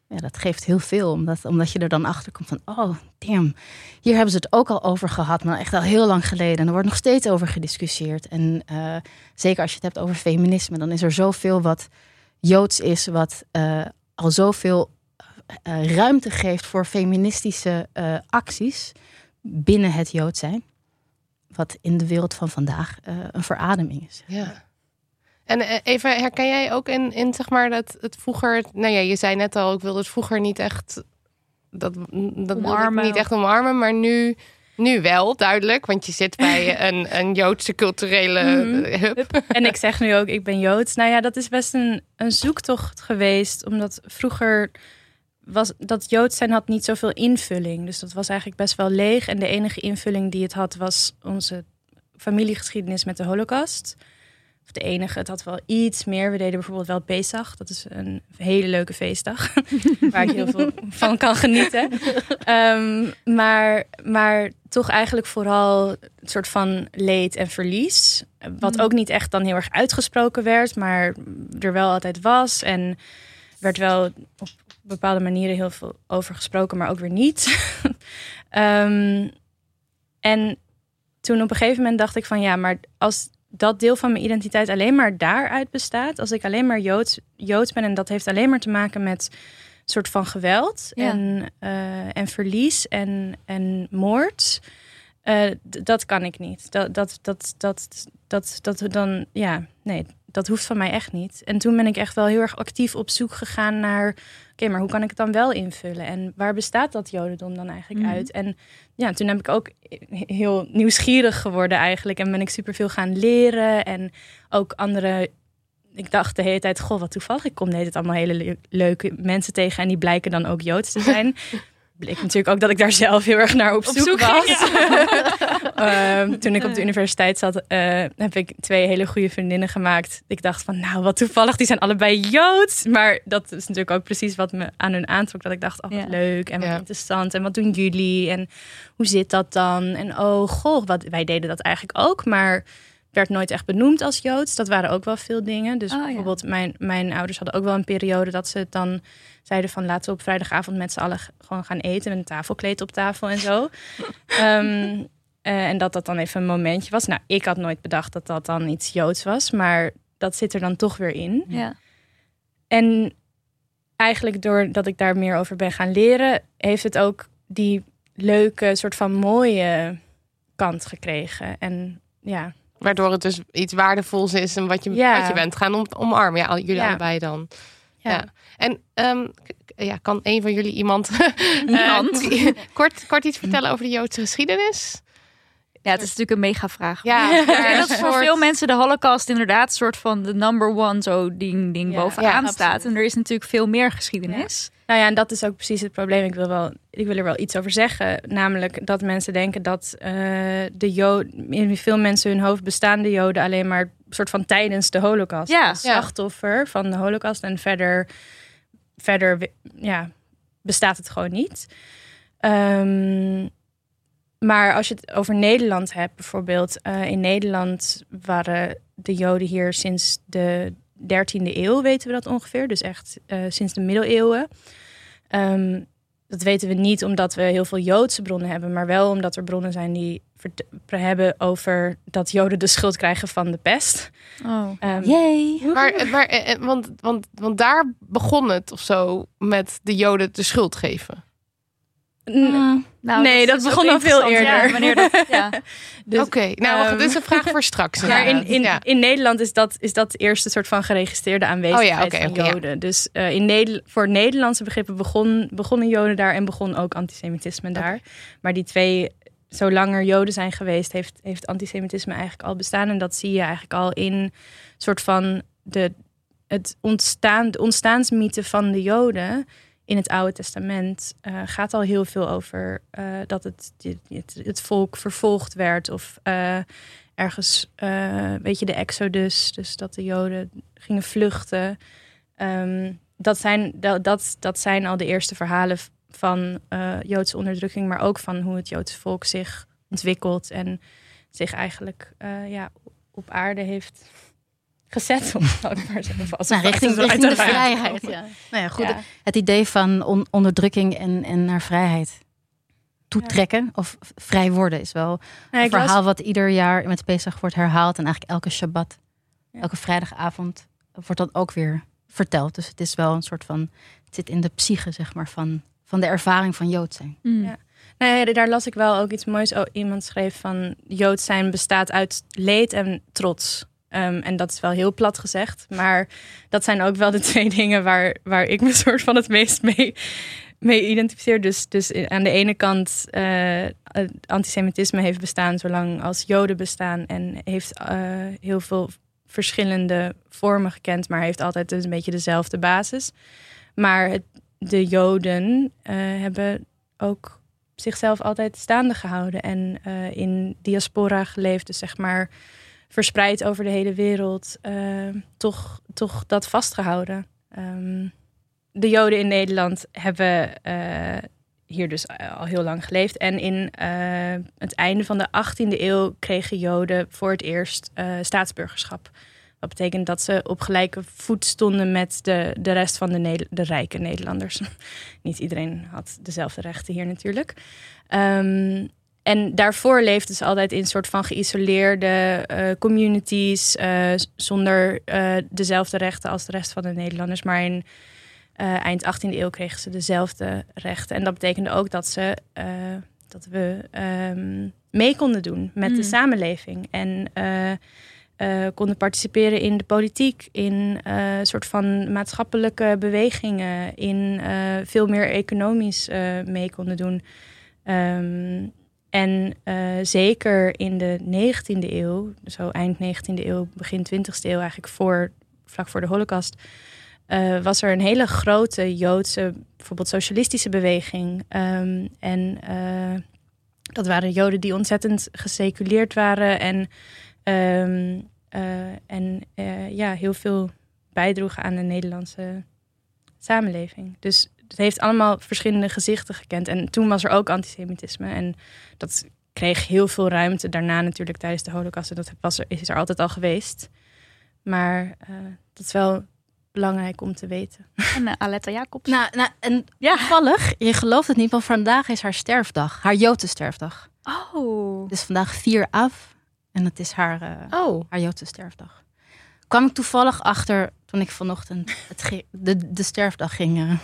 ja, dat geeft heel veel. Omdat, omdat je er dan achter komt van, oh, damn. Hier hebben ze het ook al over gehad, maar echt al heel lang geleden. En er wordt nog steeds over gediscussieerd. En eh, zeker als je het hebt over feminisme, dan is er zoveel wat Joods is, wat eh, al zoveel eh, ruimte geeft voor feministische eh, acties binnen het Jood zijn. Wat in de wereld van vandaag eh, een verademing is. Ja. En eh, even, herken jij ook in, in zeg maar dat het vroeger, nou ja, je zei net al, ik wilde het vroeger niet echt, dat, dat wilde ik Omarmen. niet echt omarmen, maar nu, nu wel, duidelijk, want je zit bij een, een Joodse culturele hub. En ik zeg nu ook, ik ben Joods. Nou ja, dat is best een, een zoektocht geweest. Omdat vroeger was dat Joods zijn had niet zoveel invulling. Dus dat was eigenlijk best wel leeg. En de enige invulling die het had was onze familiegeschiedenis met de holocaust. Of de enige, het had wel iets meer. We deden bijvoorbeeld wel Pesach. Dat is een hele leuke feestdag. waar ik heel veel van kan genieten. Ehm, maar, maar toch eigenlijk vooral een soort van leed en verlies. Wat ook niet echt dan heel erg uitgesproken werd, maar er wel altijd was. En werd wel op bepaalde manieren heel veel over gesproken, maar ook weer niet. Ehm, en toen op een gegeven moment dacht ik van ja, maar als dat deel van mijn identiteit alleen maar daaruit bestaat, als ik alleen maar Joods, Joods ben en dat heeft alleen maar te maken met soort van geweld Ja. en, eh, en verlies en, en moord, eh, dat kan ik niet. Dat, dat, dat, dat, dat, dat, dan, ja, nee, dat hoeft van mij echt niet. En toen ben ik echt wel heel erg actief op zoek gegaan naar, oké, maar hoe kan ik het dan wel invullen? En waar bestaat dat Jodendom dan eigenlijk Mhm. uit? En ja, toen heb ik ook heel nieuwsgierig geworden eigenlijk. En ben ik superveel gaan leren. En ook andere. Ik dacht de hele tijd, goh, wat toevallig. Ik kom de hele tijd allemaal hele le- leuke mensen tegen. En die blijken dan ook Joods te zijn. Bleek natuurlijk ook dat ik daar zelf heel erg naar op, Op zoek, zoek was. Ehm, toen ik op de universiteit zat, eh, heb ik twee hele goede vriendinnen gemaakt. Ik dacht van, nou, wat toevallig, die zijn allebei Joods. Maar dat is natuurlijk ook precies wat me aan hun aantrok. Dat ik dacht, oh, wat Ja. leuk en wat Ja. interessant. En wat doen jullie? En hoe zit dat dan? En oh, goh, wat, wij deden dat eigenlijk ook, maar werd nooit echt benoemd als Joods. Dat waren ook wel veel dingen. Dus Oh, ja. bijvoorbeeld, mijn, mijn ouders hadden ook wel een periode dat ze het dan zeiden van laten we op vrijdagavond met z'n allen gewoon gaan eten met een tafelkleed op tafel en zo. Ehm, eh, en dat dat dan even een momentje was. Nou, ik had nooit bedacht dat dat dan iets Joods was, maar dat zit er dan toch weer in. Ja. En eigenlijk doordat ik daar meer over ben gaan leren, heeft het ook die leuke, soort van mooie kant gekregen. En ja, Waardoor het dus iets waardevols is en wat je, Ja. wat je bent gaan om, omarmen. Ja, jullie Ja. allebei dan. Ja. Ja. En ehm, ja, kan een van jullie iemand Iemand. eh, kort, kort iets vertellen over de Joodse geschiedenis? ja, het is natuurlijk een mega vraag. Ja, Ik denk dat een voor veel mensen de Holocaust inderdaad een soort van de number one zo ding, ding Ja, bovenaan ja, staat. En er is natuurlijk veel meer geschiedenis. Nou ja, en dat is ook precies het probleem. Ik wil, wel, ik wil er wel iets over zeggen. Namelijk dat mensen denken dat eh, de Joden, in veel mensen hun hoofd bestaan de Joden alleen maar soort van tijdens de Holocaust. Ja. Slachtoffer van de Holocaust. En verder, verder ja, bestaat het gewoon niet. Ehm, maar als je het over Nederland hebt, bijvoorbeeld. eh, in Nederland waren de Joden hier sinds de 13e eeuw, weten we dat ongeveer. Dus echt eh, sinds de middeleeuwen. Ehm, dat weten we niet omdat we heel veel Joodse bronnen hebben, maar wel omdat er bronnen zijn die hebben over dat Joden de schuld krijgen van de pest. Oh. Ehm, Yay! Maar, maar eh, eh, want, want, want daar begon het of zo met de Joden de schuld geven. N- Nou, Nee, dat begon al veel eerder. Ja, wanneer dat, ja. dus, Oké, nou dit is een vraag voor straks. Maar in, in, Ja. in Nederland is dat, is dat eerste soort van geregistreerde aanwezigheid Oh van. Joden. Dus eh, in Neder voor Nederlandse begrippen begon, begonnen Joden daar en begon ook antisemitisme daar. Maar die twee, zolang er Joden zijn geweest, heeft, heeft antisemitisme eigenlijk al bestaan. En dat zie je eigenlijk al in soort van de, het ontstaan, de ontstaansmythe van de Joden. In het Oude Testament eh, gaat al heel veel over eh, dat het, het, het volk vervolgd werd of eh, ergens, weet je, de Exodus, dus dat de Joden gingen vluchten. Ehm, dat, zijn, dat, dat, dat zijn al de eerste verhalen van Joodse onderdrukking, maar ook van hoe het Joodse volk zich ontwikkelt en zich eigenlijk ja, op aarde heeft gezet. Om zou ik maar zeggen, als Nou, het richting, richting de vrijheid. Ja. Nou ja, goed. Ja. Het idee van on- onderdrukking en, en naar vrijheid toetrekken of vrij worden is wel Nou, een las- verhaal wat ieder jaar met Pesach wordt herhaald. En eigenlijk elke Shabbat, Ja. elke vrijdagavond wordt dat ook weer verteld. Dus het is wel een soort van, het zit in de psyche zeg maar van, van de ervaring van Jood zijn. Mm. Ja. Nee, daar las ik wel ook iets moois. Oh, iemand schreef van Jood zijn bestaat uit leed en trots. Ehm, en dat is wel heel plat gezegd. Maar dat zijn ook wel de twee dingen waar, waar ik me soort van het meest mee, mee identificeer. Dus, dus aan de ene kant, het antisemitisme heeft bestaan zolang als Joden bestaan. En heeft eh, heel veel verschillende vormen gekend. Maar heeft altijd dus een beetje dezelfde basis. Maar de Joden hebben ook zichzelf altijd staande gehouden en in diaspora geleefd, dus zeg maar verspreid over de hele wereld, eh, toch, toch dat vastgehouden. Ehm, de Joden in Nederland hebben eh, hier dus al heel lang geleefd. En in eh, het einde van de 18e eeuw kregen Joden voor het eerst eh, staatsburgerschap. Dat betekent dat ze op gelijke voet stonden met de, de rest van de, de rijke Nederlanders. Niet iedereen had dezelfde rechten hier natuurlijk. Ehm, en daarvoor leefden ze altijd in een soort van geïsoleerde eh, communities, eh, zonder eh, dezelfde rechten als de rest van de Nederlanders. Maar in eind 18e eeuw kregen ze dezelfde rechten. En dat betekende ook dat, ze, dat we ehm, mee konden doen met de Mm. samenleving. En konden participeren in de politiek, in een soort van maatschappelijke bewegingen, in veel meer economisch mee konden doen. Ehm, en eh, zeker in de 19e eeuw, zo eind 19e eeuw, begin 20e eeuw, eigenlijk voor, vlak voor de Holocaust, eh, was er een hele grote Joodse, bijvoorbeeld socialistische beweging. Ehm, en eh, dat waren Joden die ontzettend geseculeerd waren en, ehm, eh, en ja, heel veel bijdroegen aan de Nederlandse samenleving. Dus het heeft allemaal verschillende gezichten gekend. En toen was er ook antisemitisme. En dat kreeg heel veel ruimte daarna natuurlijk tijdens de holocaust. En dat was er, is er altijd al geweest. Maar eh, dat is wel belangrijk om te weten. En uh, Aletta Jacobs. Nou, nou en Ja. toevallig, je gelooft het niet, want vandaag is haar sterfdag. Haar Joodse sterfdag. Oh. Is vandaag 4 af en het is haar, eh, Oh, haar Joodse sterfdag. Kwam ik toevallig achter toen ik vanochtend het de, de sterfdag ging eh,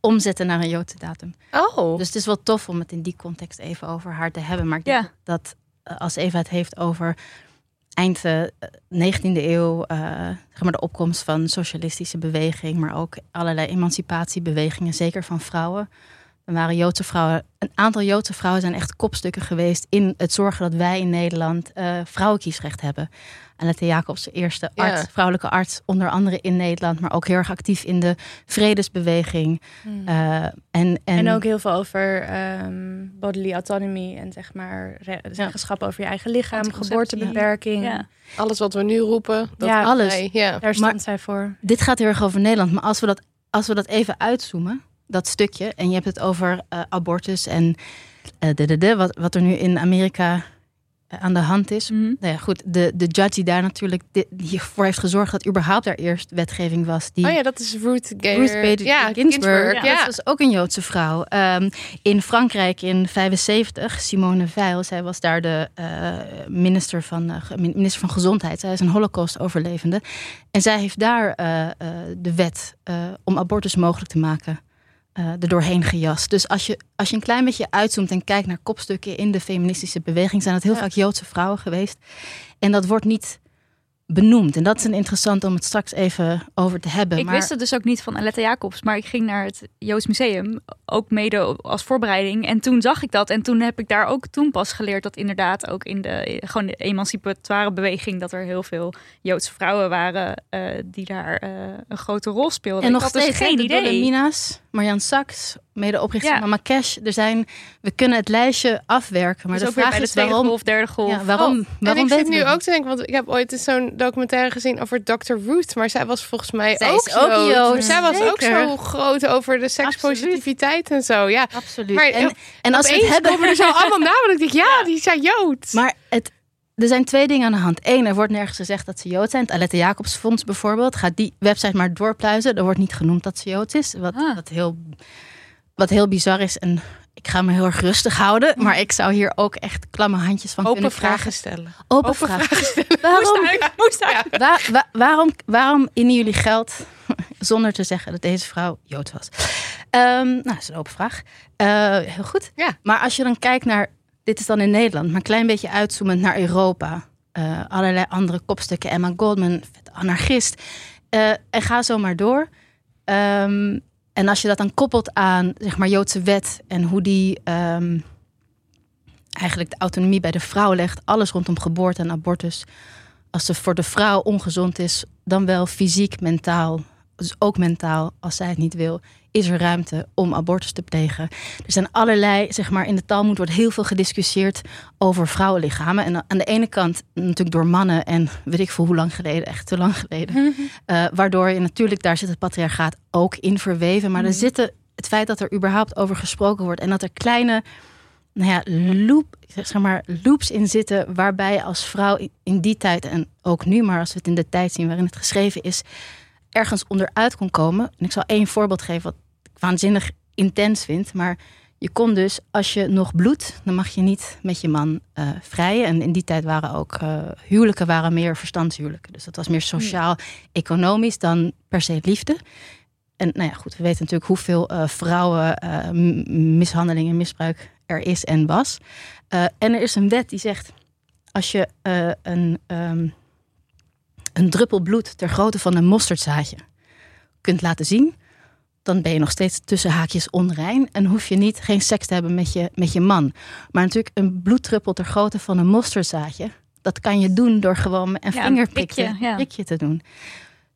omzetten naar een Joodse datum. oh. Dus het is wel tof om het in die context even over haar te hebben. Maar ik Ja. denk dat eh, als Eva het heeft over eind eh, 19e eeuw, eh, zeg maar de opkomst van socialistische beweging, maar ook allerlei emancipatiebewegingen, zeker van vrouwen. Er waren Joodse vrouwen, een aantal Joodse vrouwen zijn echt kopstukken geweest in het zorgen dat wij in Nederland eh vrouwenkiesrecht hebben. Annette Jacobs, de eerste Ja. arts, vrouwelijke arts, onder andere in Nederland, maar ook heel erg actief in de vredesbeweging. Eh, en, en, En ook heel veel over ehm, bodily autonomy en zeg maar zeggenschap over je eigen lichaam, geboortebeperking. Ja. Alles wat we nu roepen. Dat Ja, alles. Ja. Daar stond Maar- zij voor. dit gaat heel erg over Nederland. Maar als we dat, als we dat even uitzoomen, dat stukje, en je hebt het over eh, abortus en eh, de, de, de, wat, wat er nu in Amerika aan de hand is. Mhm. Nou ja, goed, de, de judge die daar natuurlijk di- hiervoor heeft gezorgd dat überhaupt er eerst wetgeving was die Oh ja, dat is Ruth. Ruth Bader ja, Ginsburg. Ja, Dat was ook een Joodse vrouw. Ehm, in Frankrijk in 75, Simone Veil, zij was daar de eh, minister, van, eh, minister van Gezondheid. Zij is een holocaust-overlevende. En zij heeft daar eh, eh, de wet eh, om abortus mogelijk te maken eh er doorheen gejast. Dus als je, als je een klein beetje uitzoomt en kijkt naar kopstukken in de feministische beweging, zijn het heel Ja. vaak Joodse vrouwen geweest. En dat wordt niet benoemd. En dat is een interessant om het straks even over te hebben. Ik maar... wist het dus ook niet van Aletta Jacobs, maar ik ging naar het Joods Museum, ook mede als voorbereiding. En toen zag ik dat en toen heb ik daar ook toen pas geleerd dat inderdaad ook in de, gewoon de emancipatoire beweging, dat er heel veel Joodse vrouwen waren eh, die daar eh, een grote rol speelden. En nog had steeds dus geen hè, de idee. Mina's, Marjan Saks, medeoprichter Ja. van Mama Cash. Er zijn, we kunnen het lijstje afwerken, maar dus de vraag de is waarom. golf, derde golf. Ja, waarom, Oh, en waarom ik zit nu ook te denken, want ik heb ooit zo'n documentaire gezien over Dr. Ruth, maar zij was volgens mij Zij ook ook Jood. Jood, Zij was ook zo groot over de sekspositiviteit en zo. Ja? Absoluut. Maar, en, en als we het hebben... komen er zo allemaal namen dat ik denk, ja, die zijn Jood. Maar het, er zijn twee dingen aan de hand. Eén, er wordt nergens gezegd dat ze Jood zijn. Het Alette Jacobs Fonds bijvoorbeeld gaat die website maar doorpluizen. Er wordt niet genoemd dat ze Jood is. Wat, Ah. wat, heel, wat heel bizar is. En ik ga me heel erg rustig houden. Maar ik zou hier ook echt klamme handjes van Open kunnen vragen vragen. stellen. Open, Open vragen. vragen stellen. Waarom, Moest hij? Waarom, waarom innen jullie geld zonder te zeggen dat deze vrouw Jood was? Ehm, nou, dat is een open vraag. Eh, heel goed. Ja. Maar als je dan kijkt naar, dit is dan in Nederland, maar een klein beetje uitzoomend naar Europa. eh, allerlei andere kopstukken. Emma Goldman, anarchist. eh, en ga zo maar door. Ehm, en als je dat dan koppelt aan, zeg maar, Joodse wet en hoe die ehm, eigenlijk de autonomie bij de vrouw legt, alles rondom geboorte en abortus als ze voor de vrouw ongezond is, dan wel fysiek, mentaal, dus ook mentaal, als zij het niet wil, is er ruimte om abortus te plegen. Er zijn allerlei, zeg maar, in de Talmud wordt heel veel gediscussieerd over vrouwenlichamen. En aan de ene kant natuurlijk door mannen en weet ik veel hoe lang geleden, echt te lang geleden. Eh, waardoor je natuurlijk, daar zit het patriarchaat ook in verweven. Maar er zitten het feit dat er überhaupt over gesproken wordt en dat er kleine nou ja, loop, zeg maar, loops in zitten waarbij als vrouw in die tijd en ook nu, maar als we het in de tijd zien waarin het geschreven is, ergens onderuit kon komen. En ik zal één voorbeeld geven wat ik waanzinnig intens vind, maar je kon dus, als je nog bloedt, dan mag je niet met je man eh, vrijen. En in die tijd waren ook eh, huwelijken waren meer verstandshuwelijken. Dus dat was meer sociaal-economisch dan per se liefde. En nou ja, goed, we weten natuurlijk hoeveel eh, vrouwen mishandeling en misbruik er is en was. En er is een wet die zegt: als je een, ehm, een druppel bloed ter grootte van een mosterdzaadje kunt laten zien, dan ben je nog steeds tussen haakjes onrein en hoef je niet geen seks te hebben met je, met je man. Maar natuurlijk een bloeddruppel ter grootte van een mosterdzaadje, dat kan je doen door gewoon een Ja, een vingerprikje prikje, ja. prikje te doen.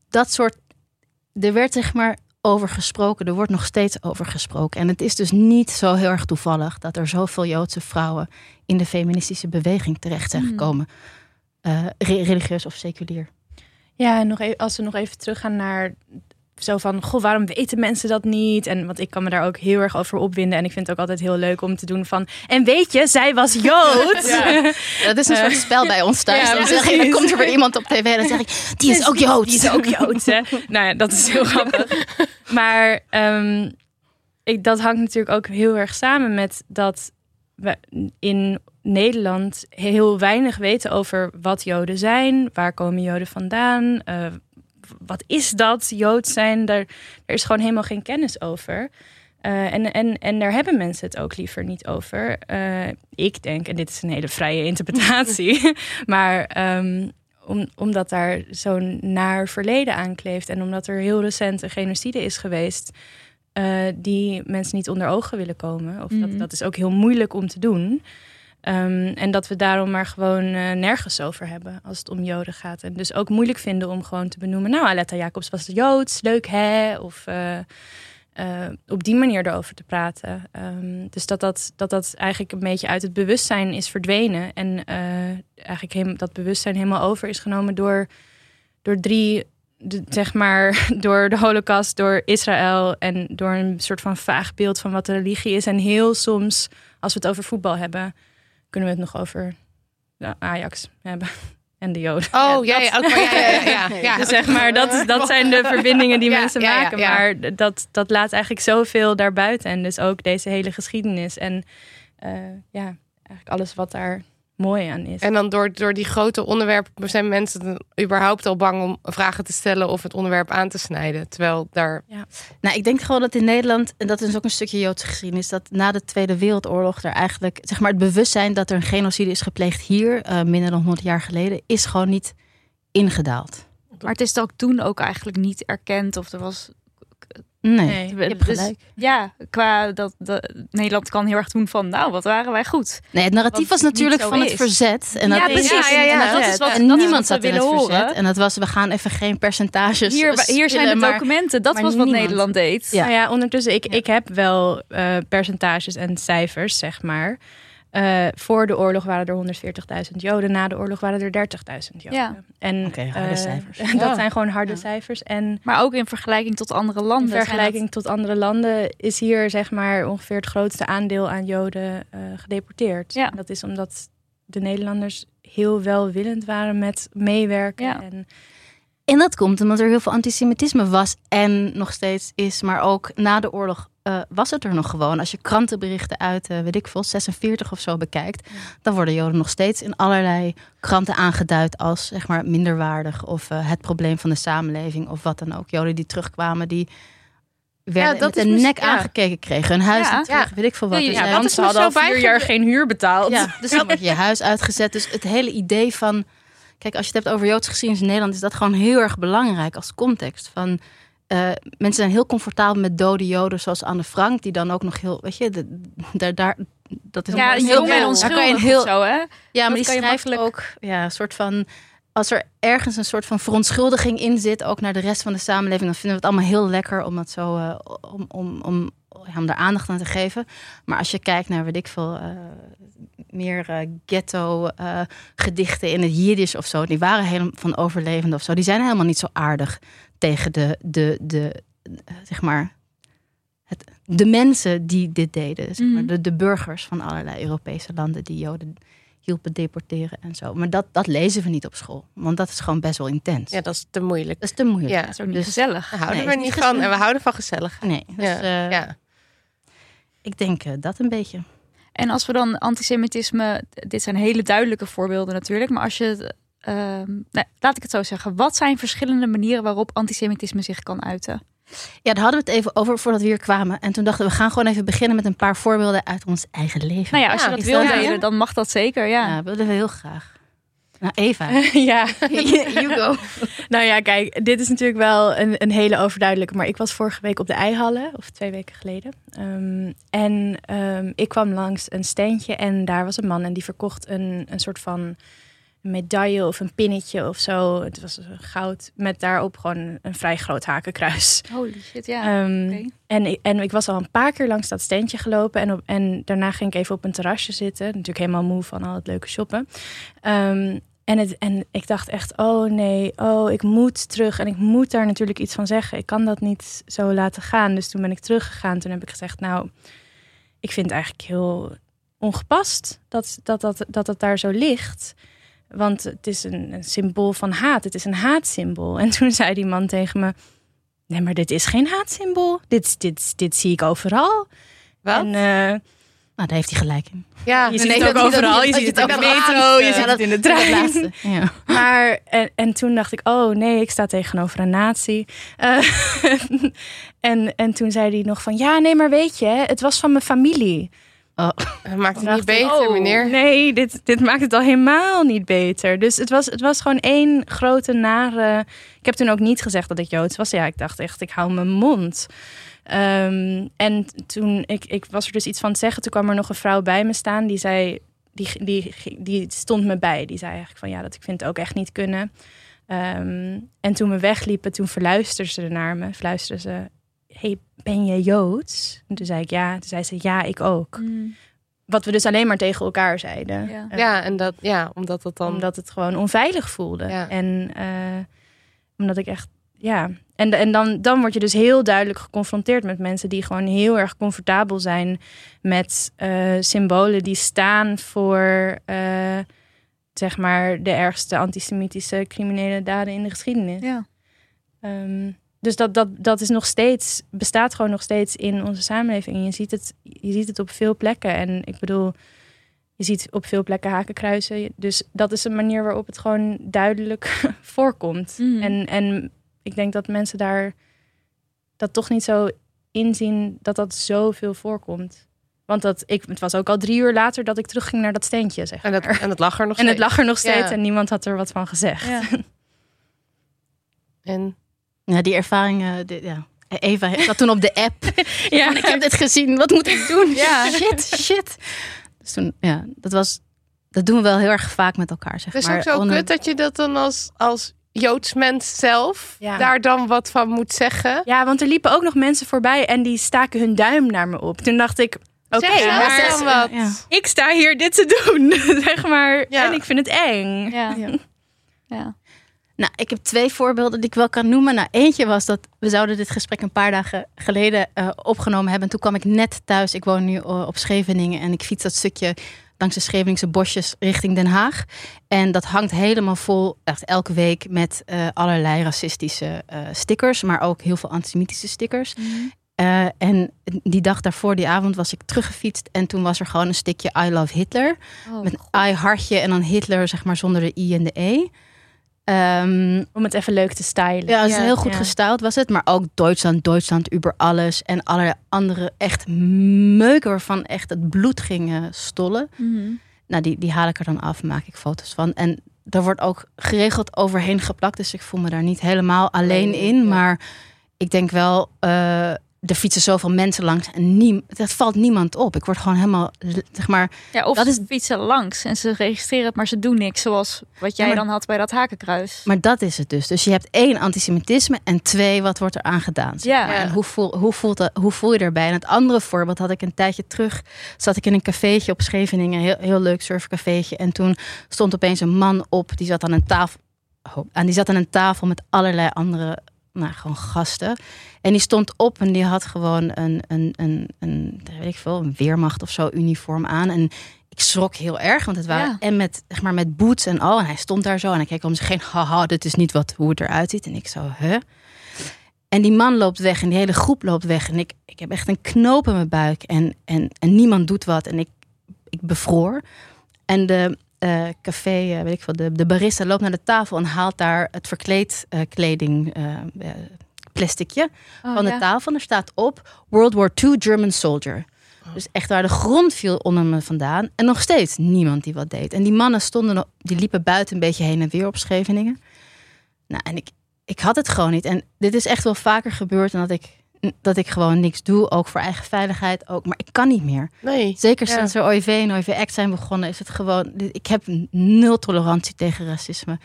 Dat soort, er werd zeg maar over gesproken, er wordt nog steeds over gesproken. En het is dus niet zo heel erg toevallig dat er zoveel Joodse vrouwen in de feministische beweging terecht zijn Mhm. gekomen. Eh, re- religieus of seculier. Ja, en nog even, als we nog even teruggaan naar zo van, goh, waarom weten mensen dat niet? En want ik kan me daar ook heel erg over opwinden. En ik vind het ook altijd heel leuk om te doen van, en weet je, zij was Jood. Dat is een soort spel bij ons thuis. Ja, dan, zeg ik, dan komt er weer iemand op tv en dan zeg ik, die is ook Jood. Die is ook Jood, hè? nou ja, dat is heel grappig. Maar ehm, ik, dat hangt natuurlijk ook heel erg samen met dat we in Nederland heel weinig weten over wat Joden zijn. Waar komen Joden vandaan? Eh, wat is dat, Jood zijn? Daar, is gewoon helemaal geen kennis over. Eh, en, en, en daar hebben mensen het ook liever niet over. Eh, ik denk, en dit is een hele vrije interpretatie, maar ehm, om, omdat daar zo'n naar verleden aan kleeft en omdat er heel recent een genocide is geweest, die mensen niet onder ogen willen komen. Of Mhm. dat, dat is ook heel moeilijk om te doen. Ehm, en dat we daarom maar gewoon eh, nergens over hebben als het om Joden gaat. En dus ook moeilijk vinden om gewoon te benoemen. Nou, Aletta Jacobs was Joods, leuk hè? Of eh, eh, op die manier erover te praten. Ehm, dus dat dat, dat dat eigenlijk een beetje uit het bewustzijn is verdwenen. En eigenlijk dat bewustzijn helemaal over is genomen door, door drie, zeg maar, door de Holocaust, door Israël en door een soort van vaag beeld van wat de religie is. En heel soms, als we het over voetbal hebben, kunnen we het nog over de Ajax hebben. En de Joden. Oh, ja, ja, ook, ja, ja, ja, ja, ja. Zeg maar, dat, is, dat zijn de verbindingen die mensen maken. Maar dat, dat laat eigenlijk zoveel daarbuiten. En dus ook deze hele geschiedenis. En eh, ja, eigenlijk alles wat daar mooi aan is. En dan door, door die grote onderwerpen zijn mensen überhaupt al bang om vragen te stellen of het onderwerp aan te snijden. Terwijl daar. Nou, ik denk gewoon dat in Nederland, en dat is ook een stukje Joodse geschiedenis, dat na de Tweede Wereldoorlog er eigenlijk, zeg maar, het bewustzijn dat er een genocide is gepleegd hier, eh, minder dan 100 jaar geleden, is gewoon niet ingedaald. Maar het is ook toen ook eigenlijk niet erkend. Of er was. Nee, Nee. je hebt Dus- gelijk. Ja, qua dat de, Nederland kan heel erg doen van. Nou, wat waren wij goed. Nee, het narratief Wat was natuurlijk van het verzet. En dat ja, is- precies. Ja, ja, ja. En dat is wat, en dat is niemand zat in het willen verzet. horen. En dat was, we gaan even geen percentages Hier, hier zijn de documenten. Dat maar was wat niemand. Nederland deed. Ja. Nou ja, ondertussen, ik, ik heb wel eh, percentages en cijfers, zeg maar. Eh, voor de oorlog waren er 140.000 Joden. Na de oorlog waren er 30.000 Joden. Ja. En, harde eh, cijfers. dat Ja. zijn gewoon harde Ja. cijfers. En Maar ook in vergelijking tot andere landen. in vergelijking tot andere landen is hier zeg maar ongeveer het grootste aandeel aan Joden eh, gedeporteerd. Ja. Dat is omdat de Nederlanders heel welwillend waren met meewerken. Ja. En, En dat komt omdat er heel veel antisemitisme was en nog steeds is. Maar ook na de oorlog eh, was het er nog gewoon. Als je krantenberichten uit, eh, weet ik veel, 46 of zo bekijkt... dan worden Joden nog steeds in allerlei kranten aangeduid als zeg maar, minderwaardig... of eh, het probleem van de samenleving of wat dan ook. Joden die terugkwamen, die werden dat met een mis- nek ja. aangekeken, kregen hun huis Ja. terug, Ja. weet ik veel wat. Ja, Dus ja, dat want ze hadden al vier jaar geen huur betaald. Ja, dus dan wordt je huis uitgezet. Dus het hele idee van... Kijk, als je het hebt over Joodse geschiedenis in Nederland... is dat gewoon heel erg belangrijk als context. Van, eh, mensen zijn heel comfortabel met dode Joden... zoals Anne Frank, die dan ook nog heel... Weet je, de- daar, daar, dat is Ja, een heel, en je onschuldig heel, zo, hè? Ja, maar die schrijft makkelijk- ook ja, een soort van... Als er ergens een soort van verontschuldiging in zit... ook naar de rest van de samenleving... dan vinden we het allemaal heel lekker om, dat zo, eh, om, om, om, ja, om daar aandacht aan te geven. Maar als je kijkt naar, weet ik veel... eh, meer eh, ghetto eh, gedichten in het Jiddisch of zo... die waren helemaal van overlevenden of zo... die zijn helemaal niet zo aardig tegen de, de, de zeg maar... Het, de mensen die dit deden, zeg maar, Mhm. de, de burgers van allerlei Europese landen die Joden hielpen deporteren en zo. Maar dat, dat lezen we niet op school, want dat is gewoon best wel intens. Ja, dat is te moeilijk. Dat is te moeilijk. Ja. Dat is ook niet Dus- gezellig. Daar houden Nee, we niet niet van. En we houden van gezellig. Nee, dus, Ja. eh, ja. ik denk eh, dat een beetje. En als we dan antisemitisme, dit zijn hele duidelijke voorbeelden natuurlijk, maar als je, ehm, nou, laat ik het zo zeggen, wat zijn verschillende manieren waarop antisemitisme zich kan uiten? Ja, daar hadden we het even over voordat we hier kwamen. En toen dachten we, we gaan gewoon even beginnen met een paar voorbeelden uit ons eigen leven. Nou ja, als Ja, je dat wil dat- delen, dan mag dat zeker, ja. Ja, willen we heel graag. Nou, Eva. ja. you go. Nou ja, kijk, dit is natuurlijk wel een, een hele overduidelijke. Maar ik was vorige week op de Eihallen, of twee weken geleden. Ehm, en ehm, ik kwam langs een steentje en daar was een man en die verkocht een, een soort van medaille of een pinnetje of zo. Het was goud met daarop gewoon een vrij groot hakenkruis. Holy shit, ja. Oké. en, ik- en ik was al een paar keer langs dat steentje gelopen. En, op, en daarna ging ik even op een terrasje zitten. Natuurlijk helemaal moe van al het leuke shoppen. Ehm, en, het, en ik dacht echt, oh nee, oh, ik moet terug. En ik moet daar natuurlijk iets van zeggen. Ik kan dat niet zo laten gaan. Dus toen ben ik teruggegaan. Toen heb ik gezegd, nou, ik vind het eigenlijk heel ongepast dat dat, dat, dat het daar zo ligt. Want het is een, een symbool van haat. Het is een haatsymbool. En toen zei die man tegen me... Nee, maar dit is geen haatsymbool. Dit, dit, dit zie ik overal. Wat? En, eh, Nou, daar heeft hij gelijk in. ja, je ziet nee, het ook overal. Je ziet het het in de ook metro, je ziet. het in de trein. laatste. Ja. Maar, en, en toen dacht ik, oh nee, ik sta tegenover een nazi. Eh, en, en toen zei hij nog van, ja, nee, maar weet je, het was van mijn familie. Dat maakt het niet ik, beter, oh, meneer. Nee, dit, dit maakt het al helemaal niet beter. Dus het was, het was gewoon één grote nare... Ik heb toen ook niet gezegd dat ik Joods was. Ja, ik dacht echt, ik hou mijn mond. Ehm, en toen, ik, ik was er dus iets van te zeggen. Toen kwam er nog een vrouw bij me staan. Die zei, die, die, die stond me bij. Die zei eigenlijk van, ja, dat ik vind het ook echt niet kunnen. Ehm, en toen we wegliepen, toen verluisterde ze naar me. Fluisterde ze, hey, ben je Joods? En toen zei ik ja. Toen zei ze, ja, ik ook. Mm, Wat we dus alleen maar tegen elkaar zeiden. ja. Ja, en dat, ja, omdat dat dan... Omdat het gewoon onveilig voelde. Ja. En eh, omdat ik echt, ja. En, en dan, dan word je dus heel duidelijk geconfronteerd met mensen die gewoon heel erg comfortabel zijn met eh, symbolen die staan voor eh, zeg maar de ergste antisemitische criminele daden in de geschiedenis. Ja. Ehm, dus dat, dat, dat is nog steeds, bestaat gewoon nog steeds in onze samenleving. En je ziet het, je ziet het op veel plekken. En ik bedoel, je ziet op veel plekken hakenkruisen. Dus dat is een manier waarop het gewoon duidelijk voorkomt. Mhm. En, en ik denk dat mensen daar dat toch niet zo inzien dat dat zoveel voorkomt. Want dat, ik, het was ook al drie uur later dat ik terugging naar dat steentje. Zeg En, dat, en het lag er nog en het steeds. lag er nog steeds Ja. en niemand had er wat van gezegd. Ja. En Ja, die ervaring, eh, de- ja. Eva dat toen op de app. Ja. Van, ik heb dit gezien, wat moet ik doen? Ja. Shit, shit. Dus toen, ja, dat was, dat doen we wel heel erg vaak met elkaar, zeg het is maar. ook zo Onder- kut dat je dat dan als, als Joods mens zelf Ja. daar dan wat van moet zeggen. Ja, want er liepen ook nog mensen voorbij en die staken hun duim naar me op. Toen dacht ik, oké, maar. Ja. ik sta hier dit te doen, zeg maar. Ja. En ik vind het eng. Ja. Ja. Nou, ik heb twee voorbeelden die ik wel kan noemen. Nou, eentje was dat we zouden dit gesprek een paar dagen geleden eh, opgenomen hebben. En toen kwam ik net thuis. Ik woon nu eh, op Scheveningen en ik fiets dat stukje langs de Scheveningse bosjes richting Den Haag. En dat hangt helemaal vol, echt elke week, met eh, allerlei racistische stickers, maar ook heel veel antisemitische stickers. Eh, en die dag daarvoor, die avond, was ik teruggefietst. En toen was er gewoon een stukje I love Hitler. Oh, met een I hartje en dan Hitler, zeg maar, zonder de I en de E. Ehm, Om het even leuk te stylen. ja, het is Ja, heel goed ja. gestyled was het. Maar ook Duitsland, Duitsland, über alles. En allerlei andere echt meuken waarvan echt het bloed ging eh, stollen. Mhm. Nou, die, die haal ik er dan af, maak ik foto's van. En daar wordt ook geregeld overheen geplakt. Dus ik voel me daar niet helemaal alleen in. Maar ik denk wel, eh, er fietsen zoveel mensen langs. En niem, dat valt niemand op. Ik word gewoon helemaal, zeg maar... Ja, of Dat ze is- fietsen langs en ze registreren het, maar ze doen niks. Zoals wat jij Ja, maar- dan had bij dat hakenkruis. Maar dat is het dus. Dus je hebt één, antisemitisme. En twee, wat wordt er aan gedaan? zeg Ja. En hoe voel, hoe, voelt dat, hoe voel je daarbij? En het andere voorbeeld had ik een tijdje terug. Zat ik in een cafeetje op Scheveningen. Heel, heel leuk surfcafeetje. En toen stond opeens een man op. Die zat aan een tafel. Oh, en die zat aan een tafel met allerlei andere nou, gewoon gasten. En die stond op en die had gewoon een, een, een, een, weet ik veel, een weermacht of zo uniform aan. En ik schrok heel erg, want het waren Ja. en met, zeg maar, met boots en al. En hij stond daar zo en hij keek om zich heen. Haha, dit is niet wat, hoe het eruit ziet. En ik zo, hè? En die man loopt weg en die hele groep loopt weg. En ik, ik heb echt een knoop in mijn buik. En, en, en niemand doet wat. En ik, ik bevroor. En de eh, café, eh, weet ik veel, de, de barista loopt naar de tafel en haalt daar het verkleedkleding eh eh, plasticje Oh, van de ja. tafel. En er staat op World War II German Soldier. Dus echt waar de grond viel onder me vandaan. En nog steeds niemand die wat deed. En die mannen stonden, nog- die liepen buiten een beetje heen en weer op Scheveningen. Nou, en ik, ik had het gewoon niet. En dit is echt wel vaker gebeurd. En dat ik, dat ik gewoon niks doe. Ook voor eigen veiligheid. Ook, maar ik kan niet meer. Nee. Zeker Ja. sinds er OIV en OIV Act zijn begonnen. Is het gewoon. Ik heb nul tolerantie tegen racisme.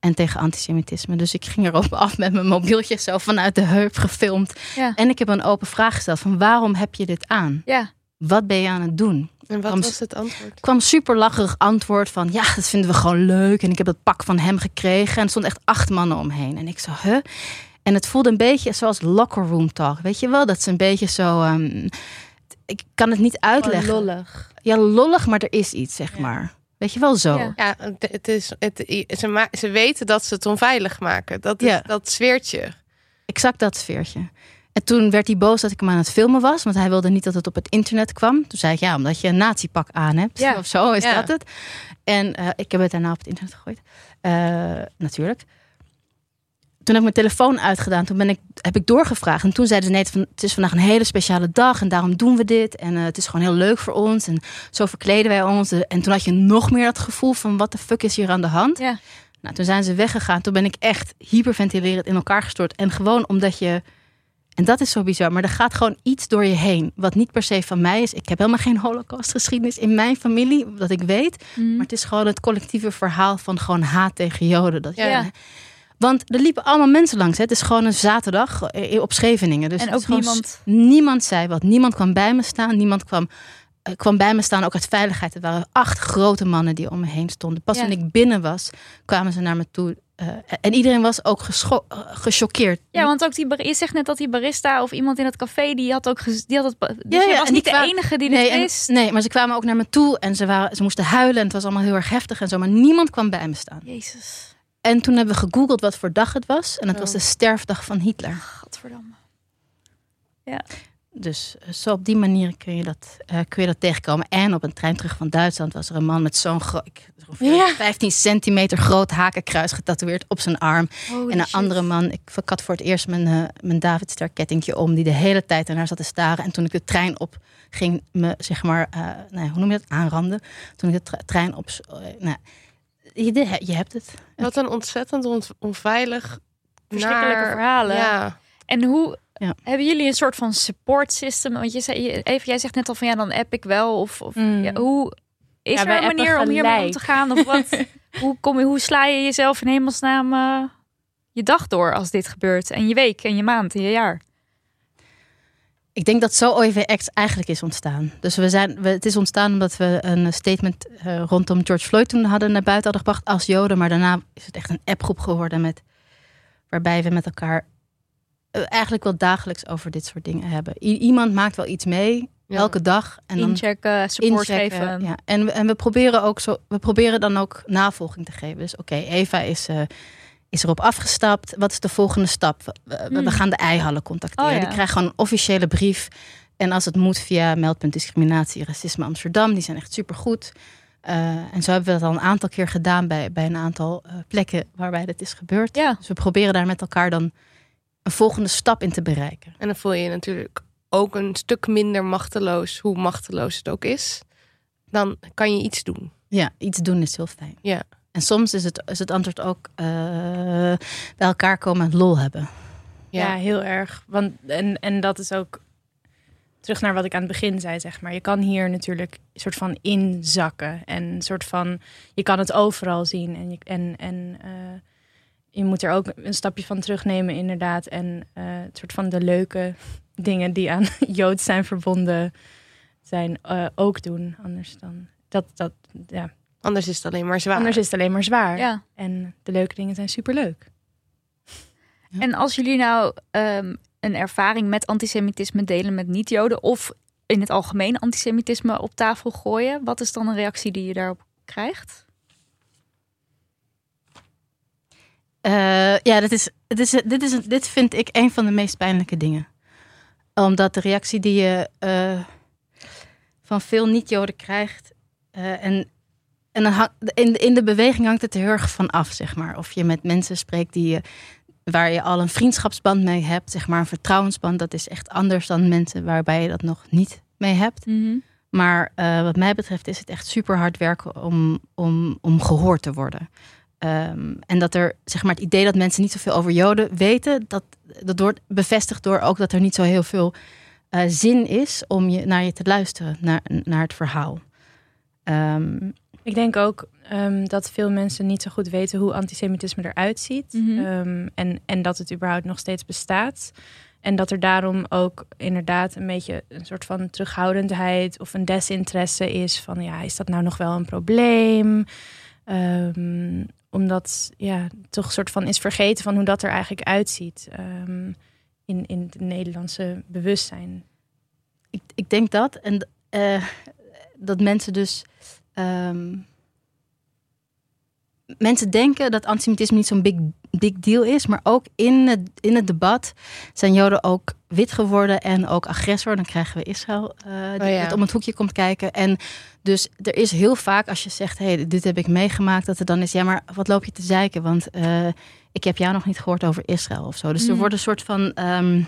En tegen antisemitisme. Dus ik ging erop af met mijn mobieltje zo vanuit de heup gefilmd. Ja. En ik heb een open vraag gesteld van waarom heb je dit aan? Ja. Wat ben je aan het doen? En wat Kwam- was het antwoord? Kwam super lacherig antwoord van ja, dat vinden we gewoon leuk. En ik heb dat pak van hem gekregen. En er stond echt acht mannen omheen. En ik zo, huh? En het voelde een beetje zoals locker room talk. Weet je wel? Dat ze een beetje zo. ehm, ik kan het niet uitleggen. lollig. Ja, lollig, maar er is iets, zeg Ja. maar. Weet je wel zo? Ja. Ja, het, is, het, ze, ze weten dat ze het onveilig maken. Dat, is, Ja. dat zweert je. Exact dat sfeertje. En toen werd hij boos dat ik hem aan het filmen was, want hij wilde niet dat het op het internet kwam. Toen zei ik ja, omdat je een nazi-pak aan hebt Ja. of zo is Ja. dat het. En eh, ik heb het daarna op het internet gegooid, Eh, natuurlijk. Toen heb ik mijn telefoon uitgedaan. Toen ben ik, heb ik doorgevraagd. En toen zeiden ze: nee, het is vandaag een hele speciale dag. En daarom doen we dit. En eh, het is gewoon heel leuk voor ons. En zo verkleden wij ons. En toen had je nog meer dat gevoel van: wat de fuck is hier aan de hand? Ja. Nou, toen zijn ze weggegaan. Toen ben ik echt hyperventilerend in elkaar gestort. En gewoon omdat je. En dat is zo bizar. Maar er gaat gewoon iets door je heen. Wat niet per se van mij is. Ik heb helemaal geen holocaustgeschiedenis in mijn familie. Dat ik weet. Mhm. Maar het is gewoon het collectieve verhaal van gewoon haat tegen Joden. Dat, Ja. Ja. Want er liepen allemaal mensen langs. Hè. Het is gewoon een zaterdag eh, op Scheveningen. Dus En ook niemand- Niemand zei wat. Niemand kwam bij me staan. Niemand kwam, eh, kwam bij me staan, ook uit veiligheid. Er waren acht grote mannen die om me heen stonden. Pas Ja. toen ik binnen was, kwamen ze naar me toe. eh, en iedereen was ook eh, gechoqueerd. Ja, want ook die, je zegt net dat die barista of iemand in het café, die had ook die had het. Dus Ja, was niet de enige die nee, dit en- wist. nee, maar ze kwamen ook naar me toe en ze, waren, ze moesten huilen. En het was allemaal heel erg heftig en zo. Maar niemand kwam bij me staan. Jezus, En toen hebben we gegoogeld wat voor dag het was. En het Oh. was de sterfdag van Hitler. godverdamme. Dus eh, zo op die manier kun je, dat, eh, kun je dat tegenkomen. En op een trein terug van Duitsland was er een man met zo'n Ja. 15 centimeter groot hakenkruis getatoeëerd op zijn arm. Holy en een shit. andere man, ik, ik had voor het eerst mijn, eh mijn Davidster kettingje om, die de hele tijd ernaar zat te staren. En toen ik de trein op ging, me zeg maar, hoe noem je dat, aanranden. Toen ik de trein op, nou, je, je hebt het. Wat een ontzettend on- onveilig... Verschrikkelijke naar- verhalen. Ja. En hoe Ja. hebben jullie een soort van support system? Want je zei, even, jij zegt net al van ja, dan app ik wel. Of, of Mm. ja, hoe is Ja, er een manier om hiermee om te gaan? Of wat? hoe, kom je, hoe sla je jezelf in hemelsnaam eh, je dag door als dit gebeurt? En je week en je maand en je jaar? Ik denk dat zo OIVX eigenlijk is ontstaan. Dus we zijn, we, het is ontstaan omdat we een statement eh, rondom George Floyd toen hadden naar buiten hadden gebracht als Joden. Maar daarna is het echt een appgroep geworden met, waarbij we met elkaar eh, eigenlijk wel dagelijks over dit soort dingen hebben. I- iemand maakt wel iets mee, Ja. elke dag. En dan Inchecken, support inchecken, geven. Ja. En, we- en we proberen ook zo, we proberen dan ook navolging te geven. Dus oké, Eva is, eh, is erop afgestapt. Wat is de volgende stap? We, Hmm. gaan de eihallen contacteren. Oh ja. Die krijgen gewoon een officiële brief. En als het moet via meldpunt discriminatie, racisme Amsterdam. Die zijn echt supergoed. Eh en zo hebben we dat al een aantal keer gedaan bij, bij een aantal eh, plekken waarbij dat is gebeurd. Ja. Dus we proberen daar met elkaar dan een volgende stap in te bereiken. En dan voel je je natuurlijk ook een stuk minder machteloos, hoe machteloos het ook is. Dan kan je iets doen. Ja, iets doen is heel fijn. Ja. En soms is het, is het antwoord ook eh, bij elkaar komen en lol hebben. Ja, heel erg. Want, en, en dat is ook terug naar wat ik aan het begin zei, zeg maar. Je kan hier natuurlijk een soort van inzakken. En een soort van, je kan het overal zien. En je, en, en eh, je moet er ook een stapje van terugnemen, inderdaad. En eh, het soort van de leuke dingen die aan Jood zijn verbonden zijn, eh, ook doen. Anders dan, dat, dat, ja. Anders is het alleen maar zwaar. Anders is het alleen maar zwaar. Ja. En de leuke dingen zijn superleuk. En als jullie nou ehm, een ervaring met antisemitisme delen met niet-Joden of in het algemeen antisemitisme op tafel gooien, wat is dan een reactie die je daarop krijgt? Eh, ja, dat is, het is, dit, is, dit vind ik een van de meest pijnlijke dingen. Omdat de reactie die je eh, van veel niet-Joden krijgt. eh, en en dan in, in de beweging hangt het er heel erg van af, zeg maar. Of je met mensen spreekt die je, waar je al een vriendschapsband mee hebt, zeg maar een vertrouwensband. Dat is echt anders dan mensen waarbij je dat nog niet mee hebt. Maar eh, wat mij betreft is het echt super hard werken om, om, om gehoord te worden. Ehm, en dat er, zeg maar, het idee dat mensen niet zoveel over Joden weten, dat, dat wordt bevestigd door ook dat er niet zo heel veel eh, zin is om je, naar je te luisteren, naar, naar het verhaal. Ehm, Ik denk ook ehm, dat veel mensen niet zo goed weten hoe antisemitisme eruit ziet. Mhm. Ehm, en, en dat het überhaupt nog steeds bestaat. En dat er daarom ook inderdaad een beetje een soort van terughoudendheid of een desinteresse is van ja, is dat nou nog wel een probleem? Ehm, omdat ja, toch een soort van is vergeten van hoe dat er eigenlijk uitziet in, in het Nederlandse bewustzijn. ik, ik denk dat. En eh, dat mensen dus. Ehm, mensen denken dat antisemitisme niet zo'n big, big deal is. Maar ook in het, in het debat zijn Joden ook wit geworden en ook agressor. Dan krijgen we Israël eh, die Oh ja. om het hoekje komt kijken. En dus er is heel vaak als je zegt: hey, dit heb ik meegemaakt. Dat er dan is: ja, maar wat loop je te zeiken? Want eh, ik heb jou nog niet gehoord over Israël of zo. Dus er Mhm. wordt een soort van. ehm,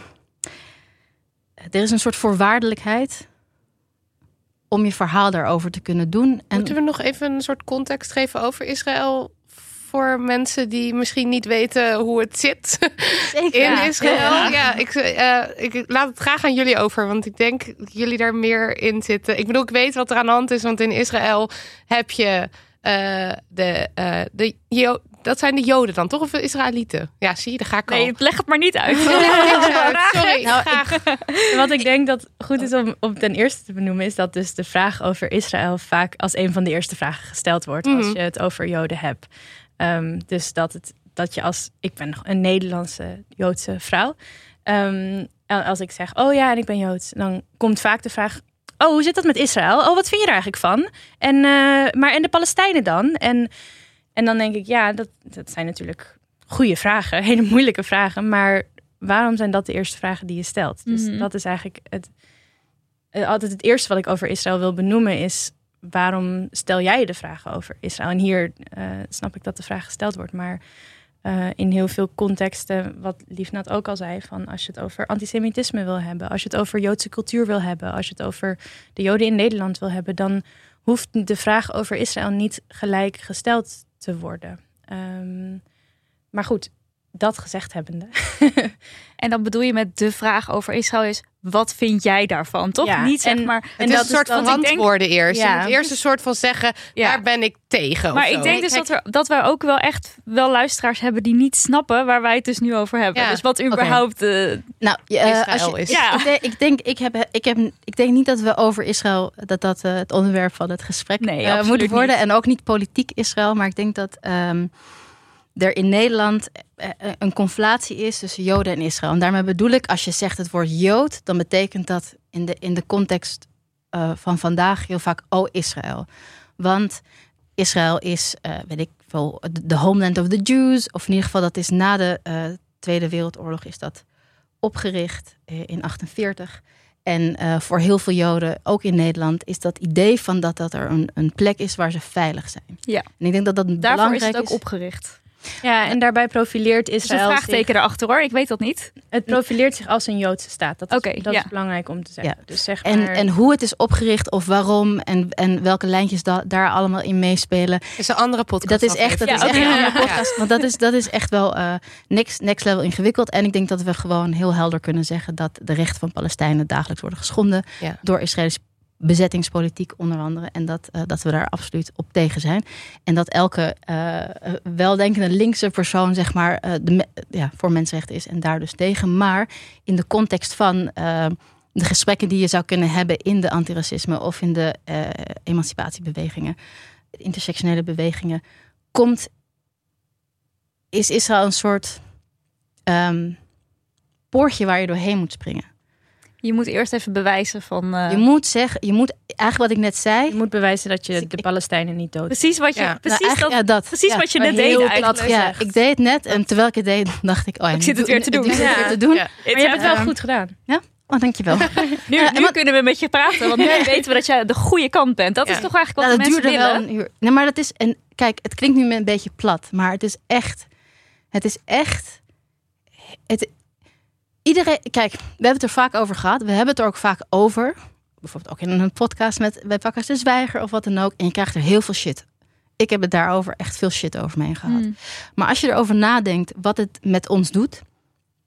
er is een soort voorwaardelijkheid om je verhaal daarover te kunnen doen. En Moeten we nog even een soort context geven over Israël voor mensen die misschien niet weten hoe het zit Zeker. in. Israël? Ja, ik, eh, ik laat het graag aan jullie over, want ik denk dat jullie daar meer in zitten. Ik bedoel, ik weet wat er aan de hand is, want in Israël heb je eh, de, eh, de dat zijn de Joden dan, toch? Of de Israëlieten? Ja, zie je, daar ga ik al. Nee, leg het maar niet uit. Sorry, Nou, graag. Wat ik denk dat goed is om, om ten eerste te benoemen, is dat dus de vraag over Israël vaak als een van de eerste vragen gesteld wordt als Mhm. je het over Joden hebt. Ehm, dus dat het dat je als, ik ben nog een Nederlandse Joodse vrouw. Ehm, en als ik zeg, oh ja, en ik ben Joods, dan komt vaak de vraag, oh, hoe zit dat met Israël? Oh, wat vind je er eigenlijk van? En, eh, maar en de Palestijnen dan? En, en dan denk ik, ja, dat, dat zijn natuurlijk goede vragen, hele moeilijke vragen, maar waarom zijn dat de eerste vragen die je stelt? Dus Mhm. dat is eigenlijk het, eh, altijd het eerste wat ik over Israël wil benoemen is waarom stel jij de vragen over Israël? En hier eh, snap ik dat de vraag gesteld wordt, maar eh, in heel veel contexten, wat Liefnat ook al zei, van als je het over antisemitisme wil hebben, als je het over Joodse cultuur wil hebben, als je het over de Joden in Nederland wil hebben, dan hoeft de vraag over Israël niet gelijk gesteld te worden. Ehm, maar goed, dat gezegd hebbende. En dan bedoel je met de vraag over Israël is, wat vind jij daarvan? Toch? Ja, Niet zeg en- maar... Het En is dat een soort van denk- antwoorden eerst. Ja. Je moet eerst een soort van zeggen, Ja. daar ben ik tegen. of Maar zo. ik denk dus Kijk, dat, er, dat wij ook wel echt wel luisteraars hebben die niet snappen waar wij het dus nu over hebben. Ja. Dus wat überhaupt... eh, Nou, eh, Israël als je, is. Ja. ik, denk, ik denk, ik heb, ik heb, ik denk niet dat we over Israël dat dat eh, het onderwerp van het gesprek Nee, eh, moet worden niet. en ook niet politiek Israël, maar ik denk dat ehm, er in Nederland eh, eh, een conflatie is tussen Joden en Israël. En daarmee bedoel ik, als je zegt het woord Jood, dan betekent dat in de, in de context eh, van vandaag heel vaak oh Israël, want Israël is, weet ik veel, de- homeland of the Jews, of in ieder geval dat is na de Tweede Wereldoorlog is dat opgericht in 48. En voor heel veel Joden, ook in Nederland, is dat idee van dat, dat er een, een plek is waar ze veilig zijn. Ja. En ik denk dat dat daarvoor is belangrijk het ook opgericht. Ja, en daarbij profileert Dus een Israël vraagteken erachter hoor, ik weet dat niet. het profileert zich als een Joodse staat. Dat is, Oké, dat ja. is belangrijk om te zeggen. Ja. Dus zeg En, maar, en hoe het is opgericht of waarom en, en welke lijntjes da- daar allemaal in meespelen. is een andere podcast. Dat is echt, dat Ja, is echt een andere Ja. podcast. Want dat is, dat is echt wel eh, next, next level ingewikkeld. En ik denk dat we gewoon heel helder kunnen zeggen dat de rechten van Palestijnen dagelijks worden geschonden Ja. door Israëlische bezettingspolitiek onder andere. En dat, eh, dat we daar absoluut op tegen zijn. En dat elke eh, eh, weldenkende linkse persoon, zeg maar, de, ja, voor mensenrechten is en daar dus tegen. Maar in de context van de gesprekken die je zou kunnen hebben in de antiracisme of in de emancipatiebewegingen, intersectionele bewegingen, komt, is Israël een soort ehm, poortje waar je doorheen moet springen. Je moet eerst even bewijzen van... eh, Je moet zeggen, je moet eigenlijk wat ik net zei. je moet bewijzen dat je Dus de Palestijnen niet doodt. precies wat je, Ja. Nou, precies dat, ja, dat. precies Ja. wat je net deed eigenlijk. Ja, ik deed het net en terwijl ik het deed, dacht ik, oh ja, Ik zit het weer te doen. Ik zit het Ja. weer te doen. Ja. Maar je hebt het wel goed gedaan. Oh, dankjewel. Nu, Ja, nu maar- kunnen we met je praten, want nu weten we dat jij de goede kant bent. Dat Ja. is toch eigenlijk Nou, wat dat de mensen willen? wel een uur. Nee, maar dat is en kijk, het klinkt nu een beetje plat, maar het is echt, het is echt, het. Iedereen, kijk, we hebben het er vaak over gehad. We hebben het er ook vaak over. Bijvoorbeeld ook in een podcast met bij Pakkers de Zwijger of wat dan ook. En je krijgt er heel veel shit. Ik heb het daarover echt veel shit over me heen gehad. Hmm. Maar als je erover nadenkt wat het met ons doet.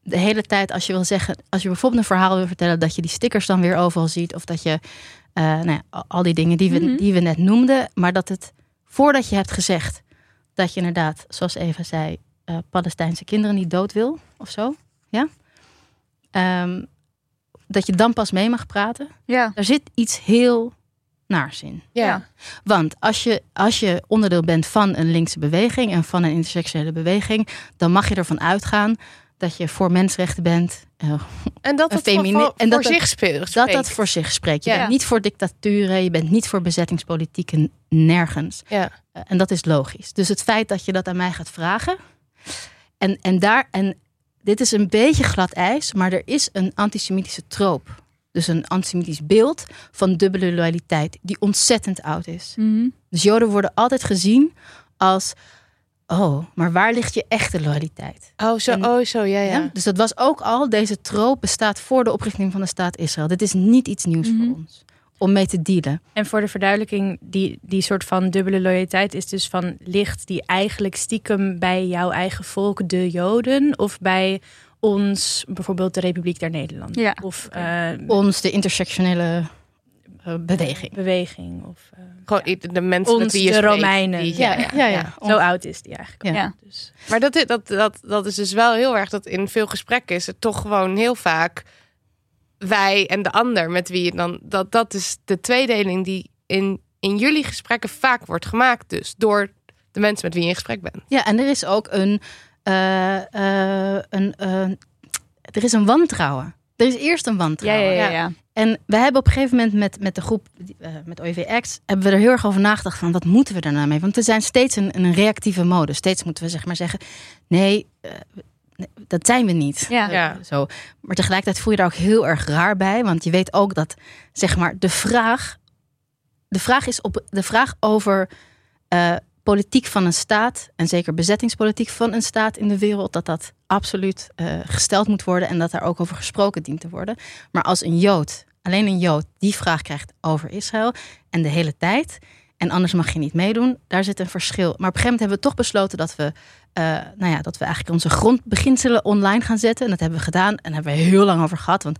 De hele tijd als je wil zeggen, als je bijvoorbeeld een verhaal wil vertellen, dat je die stickers dan weer overal ziet. Of dat je eh, nou ja, al- al die dingen die we, Mhm. die we net noemden. Maar dat het voordat je hebt gezegd dat je inderdaad, zoals Eva zei, eh, Palestijnse kinderen niet dood wil of zo. Ja? Ehm, dat je dan pas mee mag praten. Ja. Daar zit iets heel naars in. Ja. Want als je, als je onderdeel bent van een linkse beweging en van een intersectionele beweging, dan mag je ervan uitgaan dat je voor mensenrechten bent. eh, En dat Een het voor, en dat voor zich speelt. dat dat voor zich spreekt. Je Ja. bent niet voor dictaturen, je bent niet voor bezettingspolitieken, nergens. Ja. Eh, En dat is logisch. Dus het feit dat je dat aan mij gaat vragen. En, en daar, en dit is een beetje glad ijs, maar er is een antisemitische troop. Dus een antisemitisch beeld van dubbele loyaliteit, die ontzettend oud is. Mhm. Dus Joden worden altijd gezien als. Oh, maar waar ligt je echte loyaliteit? Oh, zo, En- oh, zo, ja, ja. Ja, Dus dat was ook al, deze troop bestaat voor de oprichting van de staat Israël. Dit is niet iets nieuws Mhm. voor ons om mee te dealen. En voor de verduidelijking, die, die soort van dubbele loyaliteit is dus van ligt die eigenlijk stiekem bij jouw eigen volk, de Joden, of bij ons, bijvoorbeeld de Republiek der Nederlanden? Ja. Of eh, Ons, de intersectionele eh, beweging. beweging. Of, eh, Gewoon ja. de mensen met Ons, wie je de spreekt, Romeinen. die- Ja, ja, ja. ja. Zo oud is die eigenlijk. Ja. Dus, Maar dat, dat, dat, dat is dus wel heel erg dat in veel gesprekken is het toch gewoon heel vaak wij en de ander met wie je dan. Dat, dat is de tweedeling die in, in jullie gesprekken vaak wordt gemaakt, dus door de mensen met wie je in gesprek bent. Ja, en er is ook een, eh, eh, een, eh, er is een wantrouwen. Er is eerst een wantrouwen. ja, ja. ja. En we hebben op een gegeven moment met, met de groep, eh, met OIVX, hebben we er heel erg over nagedacht van wat moeten we daar nou mee? Want we zijn steeds in, in een reactieve mode. Steeds moeten we zeg maar zeggen, nee, eh, nee, dat zijn we niet. Ja. Ja. Zo. Maar tegelijkertijd voel je daar ook heel erg raar bij. Want je weet ook dat zeg maar, de vraag. De vraag is op de vraag over eh, politiek van een staat. En zeker bezettingspolitiek van een staat in de wereld. Dat dat absoluut eh, gesteld moet worden. En dat daar ook over gesproken dient te worden. Maar als een Jood, alleen een Jood, die vraag krijgt over Israël. En de hele tijd. En anders mag je niet meedoen. Daar zit een verschil. Maar op een gegeven moment hebben we toch besloten dat we eh, nou ja, dat we eigenlijk onze grondbeginselen online gaan zetten. En dat hebben we gedaan. En daar hebben we heel lang over gehad. Want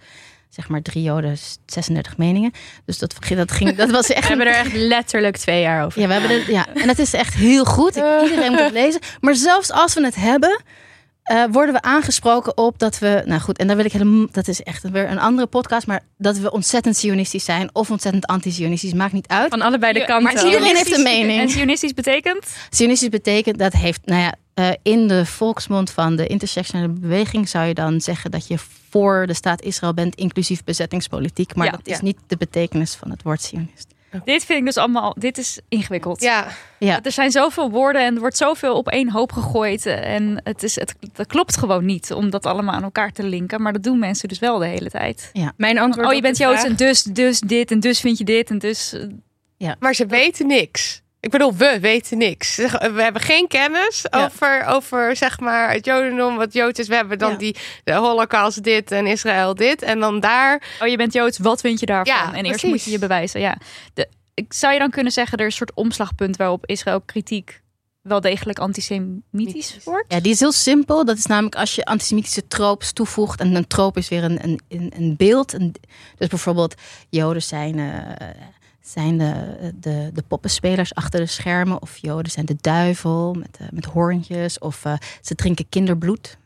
zeg maar drie joden, 36 meningen. Dus dat, dat, ging, dat was echt... We hebben er echt letterlijk twee jaar over. Ja, we hebben ja, en het is echt heel goed. Ik- Iedereen moet het lezen. Maar zelfs als we het hebben, eh, worden we aangesproken op dat we, nou goed, en daar wil ik helemaal, dat is echt weer een andere podcast, maar dat we ontzettend sionistisch zijn of ontzettend anti-sionistisch, maakt niet uit. Van allebei de kanten. maar iedereen heeft een mening. En sionistisch betekent? Sionistisch betekent dat heeft, nou ja, eh, in de volksmond van de intersectionele beweging zou je dan zeggen dat je voor de staat Israël bent, inclusief bezettingspolitiek. Maar Ja, dat is ja. niet de betekenis van het woord sionist. Dit vind ik dus allemaal, dit is ingewikkeld. Ja, Ja. Er zijn zoveel woorden en er wordt zoveel op één hoop gegooid. En het, is, het, het klopt gewoon niet om dat allemaal aan elkaar te linken. Maar dat doen mensen dus wel de hele tijd. Mijn antwoord Oh, je bent Joods vraag- en dus, dus dit en dus vind je dit en dus... eh, maar ze weten niks. Ik bedoel, we weten niks. Zeg, We hebben geen kennis Ja. over, over zeg maar, het Jodendom, wat Joods is. We hebben dan Ja. die de Holocaust dit en Israël dit. En dan daar. Oh, je bent Joods, wat vind je daarvan? Ja, en eerst precies. moet je je bewijzen. Ja. De, ik zou je dan kunnen zeggen, er is een soort omslagpunt waarop Israël kritiek wel degelijk antisemitisch wordt. Ja, die is heel simpel. Dat is namelijk als je antisemitische tropes toevoegt. En een troop is weer een, een, een, beeld. Een- dus bijvoorbeeld, Joden zijn, eh, zijn de, de, de poppenspelers achter de schermen. Of Joden zijn de duivel met, eh, met hoorntjes. Of eh, ze drinken kinderbloed.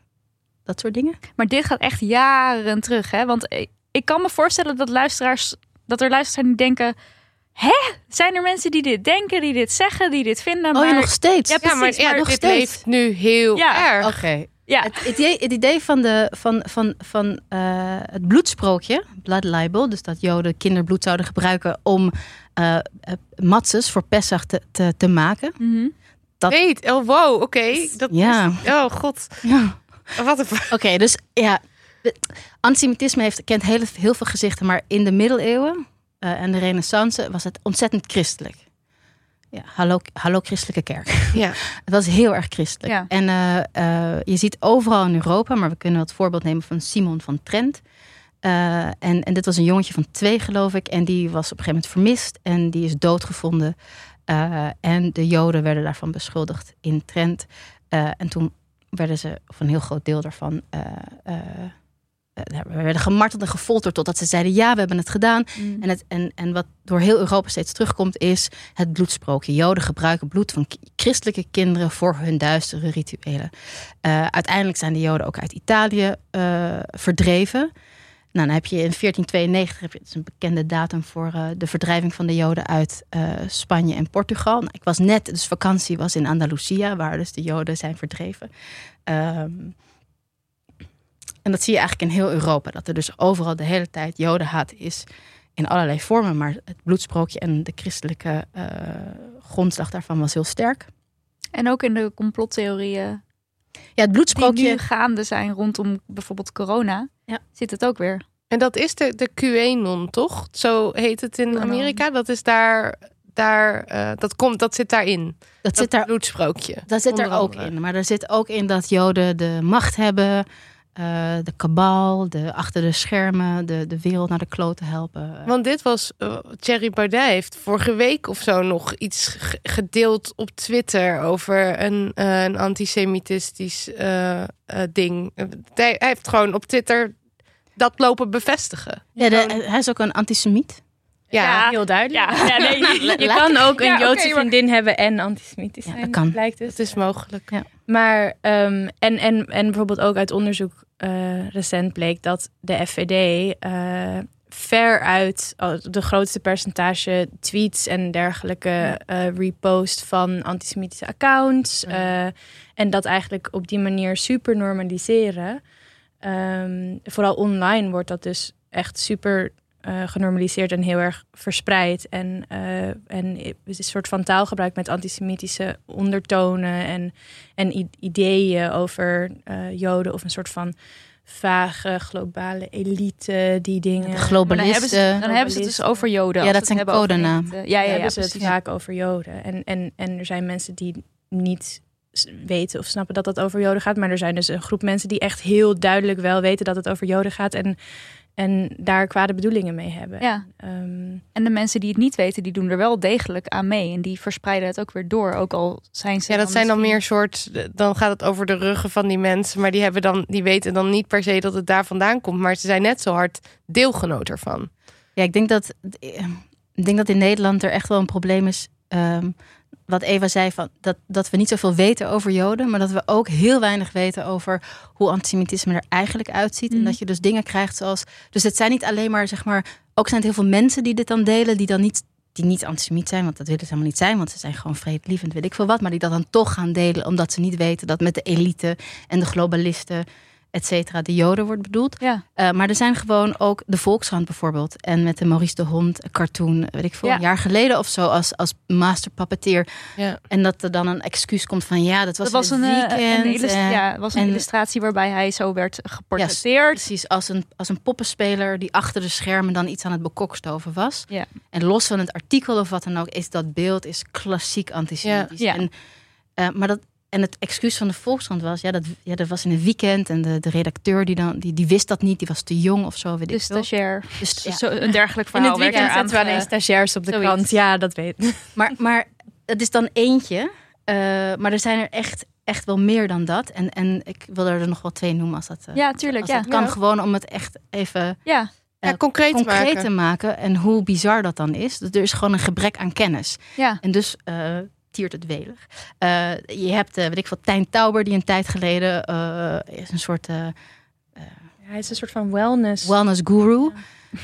Dat soort dingen. Maar dit gaat echt jaren terug. Hè? Want ik- kan me voorstellen dat luisteraars, dat er luisteraars zijn die denken... Hè? Zijn er mensen die dit denken, die dit zeggen, die dit vinden? Oh, maar... je nog steeds? Ja, Ja, maar, ja, maar dit nog steeds. leeft nu heel Ja, erg. Oké. Ja. Het idee, het idee van, de, van, van, van eh, het bloedsprookje, blood libel, dus dat Joden kinderbloed zouden gebruiken om eh eh, matzes voor Pesach te, te, te maken. Mhm. dat- Weet, oh wow, oké. Dat Ja. is- oh god, Ja. wat een... Oké, dus ja, antisemitisme heeft, kent heel, heel veel gezichten, maar in de middeleeuwen en de renaissance was het ontzettend christelijk. Ja, hallo, hallo christelijke kerk. Ja. Het was heel erg christelijk. Ja. En eh, eh, je ziet overal in Europa, maar we kunnen het voorbeeld nemen van Simon van Trent. Eh, en, en dit was een jongetje van twee, geloof ik. En die was op een gegeven moment vermist en die is doodgevonden. En de Joden werden daarvan beschuldigd in Trent. En toen werden ze, of een heel groot deel daarvan, we werden gemarteld en gefolterd totdat ze zeiden: ja, we hebben het gedaan. Mm. En, het, en, en wat door heel Europa steeds terugkomt, is het bloedsprookje. Joden gebruiken bloed van christelijke kinderen voor hun duistere rituelen. Eh, uiteindelijk zijn de Joden ook uit Italië eh, verdreven. Nou, dan heb je in 1492, heb je, dat is een bekende datum voor eh, de verdrijving van de Joden uit eh, Spanje en Portugal. Nou, ik was net, dus vakantie was in Andalusia, waar dus de Joden zijn verdreven. Ehm, en dat zie je eigenlijk in heel Europa, dat er dus overal de hele tijd Jodenhaat is in allerlei vormen. Maar het bloedsprookje en de christelijke eh, grondslag daarvan was heel sterk. En ook in de complottheorieën Ja, het die bloedsprookje. nu gaande zijn rondom bijvoorbeeld corona, Ja. zit het ook weer. En dat is de, de QAnon, toch? Zo heet het in. Amerika. Dat is daar, daar eh, dat, komt, dat zit daarin. dat Dat zit daar, bloedsprookje. dat zit er ook andere. in. Maar er zit ook in dat Joden de macht hebben. Eh, de kabal, de achter de schermen, de, de wereld naar de kloten helpen. Want dit was, eh, Thierry Baudet heeft vorige week of zo nog iets ge- gedeeld op Twitter over een, een antisemitistisch ding. Hij, hij heeft gewoon op Twitter dat lopen bevestigen. ja, de- hij is ook een antisemiet. Ja, Ja. Heel duidelijk. Ja, ja nee. Je kan ook een Ja, Joodse vriendin hebben en antisemitisch Ja, zijn. dat kan. Blijkt dus. het is mogelijk. Maar, ehm, en, en, en bijvoorbeeld ook uit onderzoek recent bleek dat de FVD eh, veruit uh, de grootste percentage tweets en dergelijke uh, repost van antisemitische accounts. Uh, en dat eigenlijk op die manier super normaliseren. Um, vooral online wordt dat dus echt super uh, genormaliseerd en heel erg verspreid. En, uh, en het is een soort van taalgebruik met antisemitische ondertonen en, en ideeën over uh, Joden of een soort van vage globale elite die dingen. De globalisten. Dan hebben, ze, dan hebben ze het dus over Joden. Ja, dat zijn codenaam. Ja, ja, ja, hebben ze het vaak over Joden. En, en, en er zijn mensen die niet weten of snappen dat het over Joden gaat. Maar er zijn dus een groep mensen die echt heel duidelijk wel weten dat het over Joden gaat. En en daar kwade bedoelingen mee hebben. Ja. Um, en de mensen die het niet weten, die doen er wel degelijk aan mee. En die verspreiden het ook weer door. Ook al zijn ze. Ja, dat zijn dan meer soort. Dan gaat het over de ruggen van die mensen. Maar die, hebben dan, die weten dan niet per se dat het daar vandaan komt. Maar ze zijn net zo hard deelgenoot ervan. Ja, ik denk dat, ik denk dat in Nederland er echt wel een probleem is. Um, wat Eva zei, van dat, dat we niet zoveel weten over Joden, maar dat we ook heel weinig weten over hoe antisemitisme er eigenlijk uitziet. En Mhm. dat je dus dingen krijgt zoals. Dus het zijn niet alleen maar, zeg maar, ook zijn het heel veel mensen die dit dan delen, die dan niet. Die niet antisemiet zijn, want dat willen ze helemaal niet zijn, want ze zijn gewoon vredelievend, weet ik veel wat. Maar die dat dan toch gaan delen, omdat ze niet weten dat met de elite en de globalisten, et cetera, de Joden wordt bedoeld. Ja. Uh, maar er zijn gewoon ook de Volkskrant bijvoorbeeld. En met de Maurice de Hond cartoon, weet ik veel, Ja. een jaar geleden of zo, als, als master puppeteer. Ja. En dat er dan een excuus komt van ja, dat was, Dat was een, eh, weekend. een, eh, ja, was een en- illustratie waarbij hij zo werd geportretteerd. precies, als een, als een poppenspeler die achter de schermen dan iets aan het bekokstoven was. Ja. En los van het artikel of wat dan ook, is dat beeld is klassiek antisemitisch. En, eh, maar dat, en het excuus van de Volkskrant was, ja dat, ja, dat was in het weekend. En de, de redacteur die, dan, die, die wist dat niet, die was te jong of zo, weet De ik stagiair. Dus, ja. Zo, een dergelijk In verhaal het werd weekend zetten we alleen stagiairs op de zoiets. krant. Ja, dat weet ik. Maar, maar het is dan eentje. eh, maar er zijn er echt, echt wel meer dan dat. En, en ik wil er nog wel twee noemen als dat, eh, Ja, tuurlijk. als Ja. dat kan. Ja. Gewoon om het echt even ja. Ja, concreet, concreet maken. te maken. En hoe bizar dat dan is. Dus er is gewoon een gebrek aan kennis. Ja. En dus eh, tiert het welig. Eh, je hebt, eh weet ik veel, Tijn Tauber, die een tijd geleden eh, is een soort Hij is een soort van wellness. wellness guru.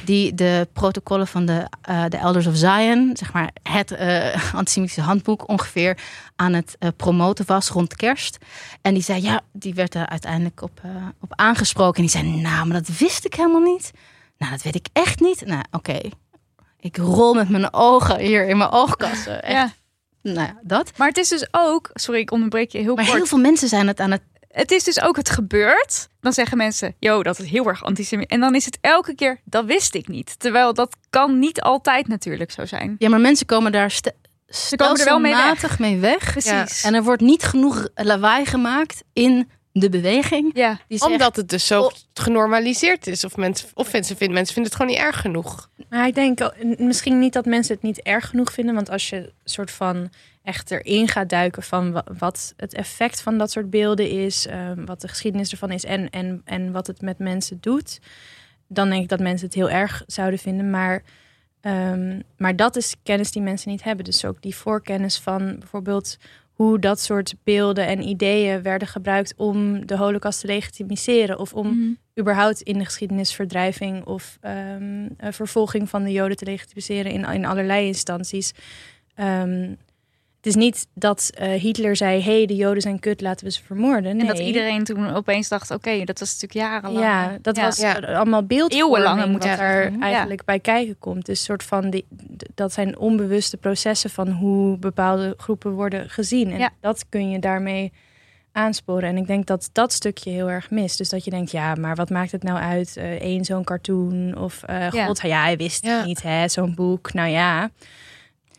Die de protocollen van de, de Elders of Zion, zeg maar het antisemitische handboek, ongeveer aan het promoten was rond kerst. En die zei, ja, die werd er uiteindelijk op, op aangesproken. En die zei, nou, maar dat wist ik helemaal niet. Nou, dat weet ik echt niet. Nou, oké. Ik rol met mijn ogen hier in mijn oogkassen. Echt. Ja. Nou ja, dat. Maar het is dus ook, sorry, ik onderbreek je heel Maar kort. heel veel mensen zijn het aan het Het is dus ook het gebeurt. Dan zeggen mensen, yo, dat is heel erg antisemitisch. En dan is het elke keer, dat wist ik niet. Terwijl dat kan niet altijd natuurlijk zo zijn. Ja, maar mensen komen daar ste- komen er wel mee weg. mee weg. Precies. En er wordt niet genoeg lawaai gemaakt in de beweging. Ja, Die zegt, Omdat het dus zo Oh. genormaliseerd is. Of mensen, of mensen, vinden, mensen vinden het gewoon niet erg genoeg. Maar ik denk n- misschien niet dat mensen het niet erg genoeg vinden. Want als je soort van echt erin gaat duiken van wa- wat het effect van dat soort beelden is, ehm, wat de geschiedenis ervan is en, en, en wat het met mensen doet, dan denk ik dat mensen het heel erg zouden vinden. Maar, ehm, maar dat is kennis die mensen niet hebben. Dus ook die voorkennis van bijvoorbeeld hoe dat soort beelden en ideeën werden gebruikt om de holocaust te legitimiseren of om Mhm. überhaupt in de geschiedenis verdrijving of ehm, eh, vervolging van de Joden te legitimiseren in, in allerlei instanties. Ehm, het is niet dat eh, Hitler zei: hey, de Joden zijn kut, laten we ze vermoorden. En Nee. dat iedereen toen opeens dacht, oké, dat was natuurlijk jarenlang. Ja, dat was Ja. eh, allemaal beeldvorming Eeuwenlange moet wat er eigenlijk bij kijken komt. Dus soort van die, dat zijn onbewuste processen van hoe bepaalde groepen worden gezien. En Ja. dat kun je daarmee aansporen. En ik denk dat dat stukje heel erg mist. Dus dat je denkt, ja, maar wat maakt het nou uit? Eén zo'n cartoon of eh Ja. god, ja, hij wist Ja. het niet, hè, zo'n boek. Nou ja,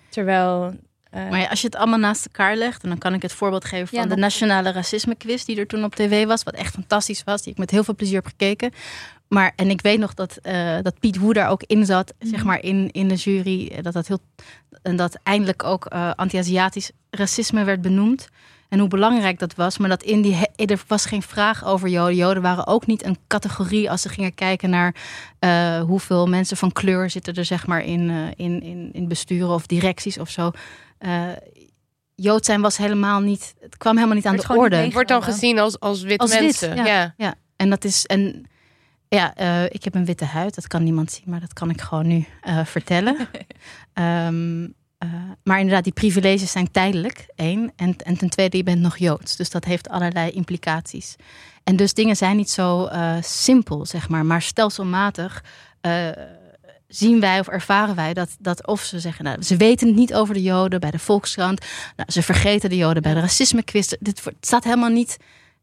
terwijl... eh, Maar ja, als je het allemaal naast elkaar legt, en dan kan ik het voorbeeld geven van Ja, de Nationale Racisme Quiz, die er toen op tv was, wat echt fantastisch was, die ik met heel veel plezier heb gekeken. Maar, en ik weet nog dat, eh, dat Piet Woe daar ook in zat, zeg maar in, in de jury, eh, dat dat heel, en dat eindelijk ook anti-Aziatisch racisme werd benoemd. En hoe belangrijk dat was. Maar dat in die. Er was geen vraag over Joden. Joden waren ook niet een categorie als ze gingen kijken naar eh, hoeveel mensen van kleur zitten er, zeg maar, in, eh, in, in, in besturen of directies of zo. Eh, Jood zijn was helemaal niet. Het kwam helemaal niet aan de orde. Het wordt dan gezien als, als wit Als wit, mensen. ja. ja. Ja, en dat is. En Ja, eh, ik heb een witte huid. Dat kan niemand zien, maar dat kan ik gewoon nu eh, vertellen. Ehm, eh, maar inderdaad, die privileges zijn tijdelijk, één. En, en ten tweede, je bent nog Joods. Dus dat heeft allerlei implicaties. En dus dingen zijn niet zo eh, simpel, zeg maar. Maar stelselmatig eh, zien wij of ervaren wij dat, dat of ze zeggen... Nou, ze weten het niet over de Joden bij de Volkskrant. Nou, ze vergeten de Joden bij de racismequiz. Dit het staat helemaal niet...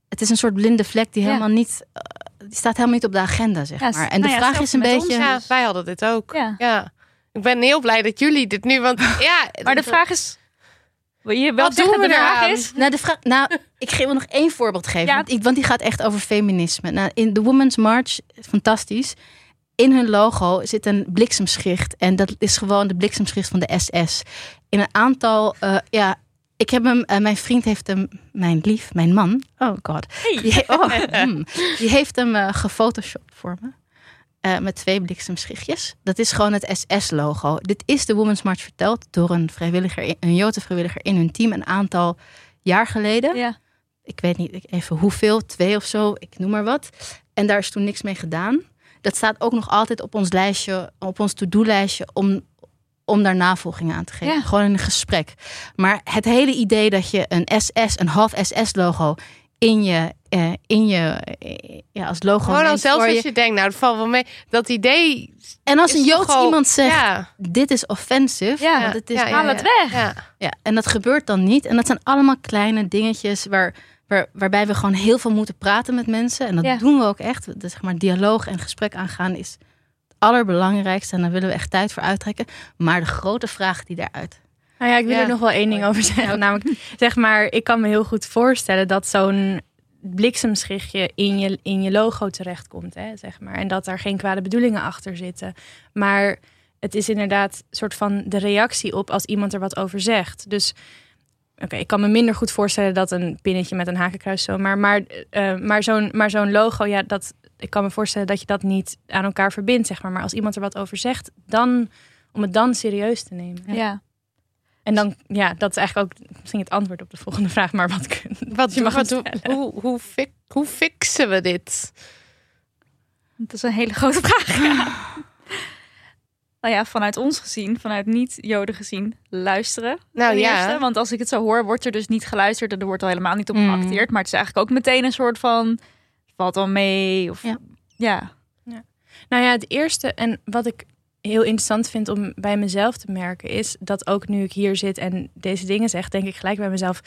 Het is een soort blinde vlek die Ja. helemaal niet... eh, die staat helemaal niet op de agenda, zeg Ja, maar. En de nou ja, vraag is een ons, beetje... Ja, wij hadden dit ook. Ja. Ik ben heel blij dat jullie dit nu, want ja. Maar de vraag is... Wil je wel Wat doen we de vraag is... Nou, de vraag, nou, ik geef wel nog één voorbeeld geven. Ja. Want, ik, want die gaat echt over feminisme. Nou, in de Women's March, fantastisch. In hun logo zit een bliksemschicht. En dat is gewoon de bliksemschicht van de SS. In een aantal, eh, ja, ik heb hem, eh, mijn vriend heeft hem, mijn lief, mijn man, oh god. Die, he- oh, hmm. die heeft hem eh, gefotoshopt voor me. Eh, met twee bliksemschichtjes. Dat is gewoon het SS-logo. Dit is de Women's March verteld door een vrijwilliger, een Joodse vrijwilliger in hun team een aantal jaar geleden. Ja. Ik weet niet even hoeveel, twee of zo, ik noem maar wat. En daar is toen niks mee gedaan. Dat staat ook nog altijd op ons lijstje, op ons to-do-lijstje om, om daar navolging aan te geven. Ja. Gewoon in een gesprek. Maar het hele idee dat je een SS, een half SS-logo in je, eh, in je eh, ja, als logo Gewoon al zelfs als je. je denkt, nou, dat valt wel mee. Dat idee. En als een Joods iemand zegt, Ja, dit is offensive, Ja, want het is ja, Haal het weg. ja. Ja, en dat gebeurt dan niet. En dat zijn allemaal kleine dingetjes waar, waar, waarbij we gewoon heel veel moeten praten met mensen. En dat doen we ook echt. Dus zeg maar, dialoog en gesprek aangaan is het allerbelangrijkste. En daar willen we echt tijd voor uittrekken. Maar de grote vraag die daaruit. Nou ja, ik wil Ja. er nog wel één ding over zeggen. Namelijk, zeg maar, ik kan me heel goed voorstellen dat zo'n bliksemschichtje in je, in je logo terechtkomt. Hè, zeg maar. En dat daar geen kwade bedoelingen achter zitten. Maar het is inderdaad een soort van de reactie op als iemand er wat over zegt. Dus oké, ik kan me minder goed voorstellen dat een pinnetje met een hakenkruis zo. Maar, maar, eh, maar zo'n maar zo'n logo, ja, dat, ik kan me voorstellen dat je dat niet aan elkaar verbindt. Zeg maar. maar als iemand er wat over zegt, dan om het dan serieus te nemen. Ja. En dan, ja, dat is eigenlijk ook misschien het antwoord op de volgende vraag. Maar wat, Wat, je mag wat, hoe, hoe, hoe, fix- hoe fixen we dit? Dat is een hele grote vraag. Ja. nou ja, vanuit ons gezien, vanuit niet-Joden gezien, luisteren. Nou ja. eerste. Want als ik het zo hoor, wordt er dus niet geluisterd en er wordt al helemaal niet op Mm. geacteerd. Maar het is eigenlijk ook meteen een soort van, valt wel mee. Of, Ja. ja. Nou ja, het eerste en wat ik heel interessant vind om bij mezelf te merken is dat ook nu ik hier zit en deze dingen zeg, denk ik gelijk bij mezelf.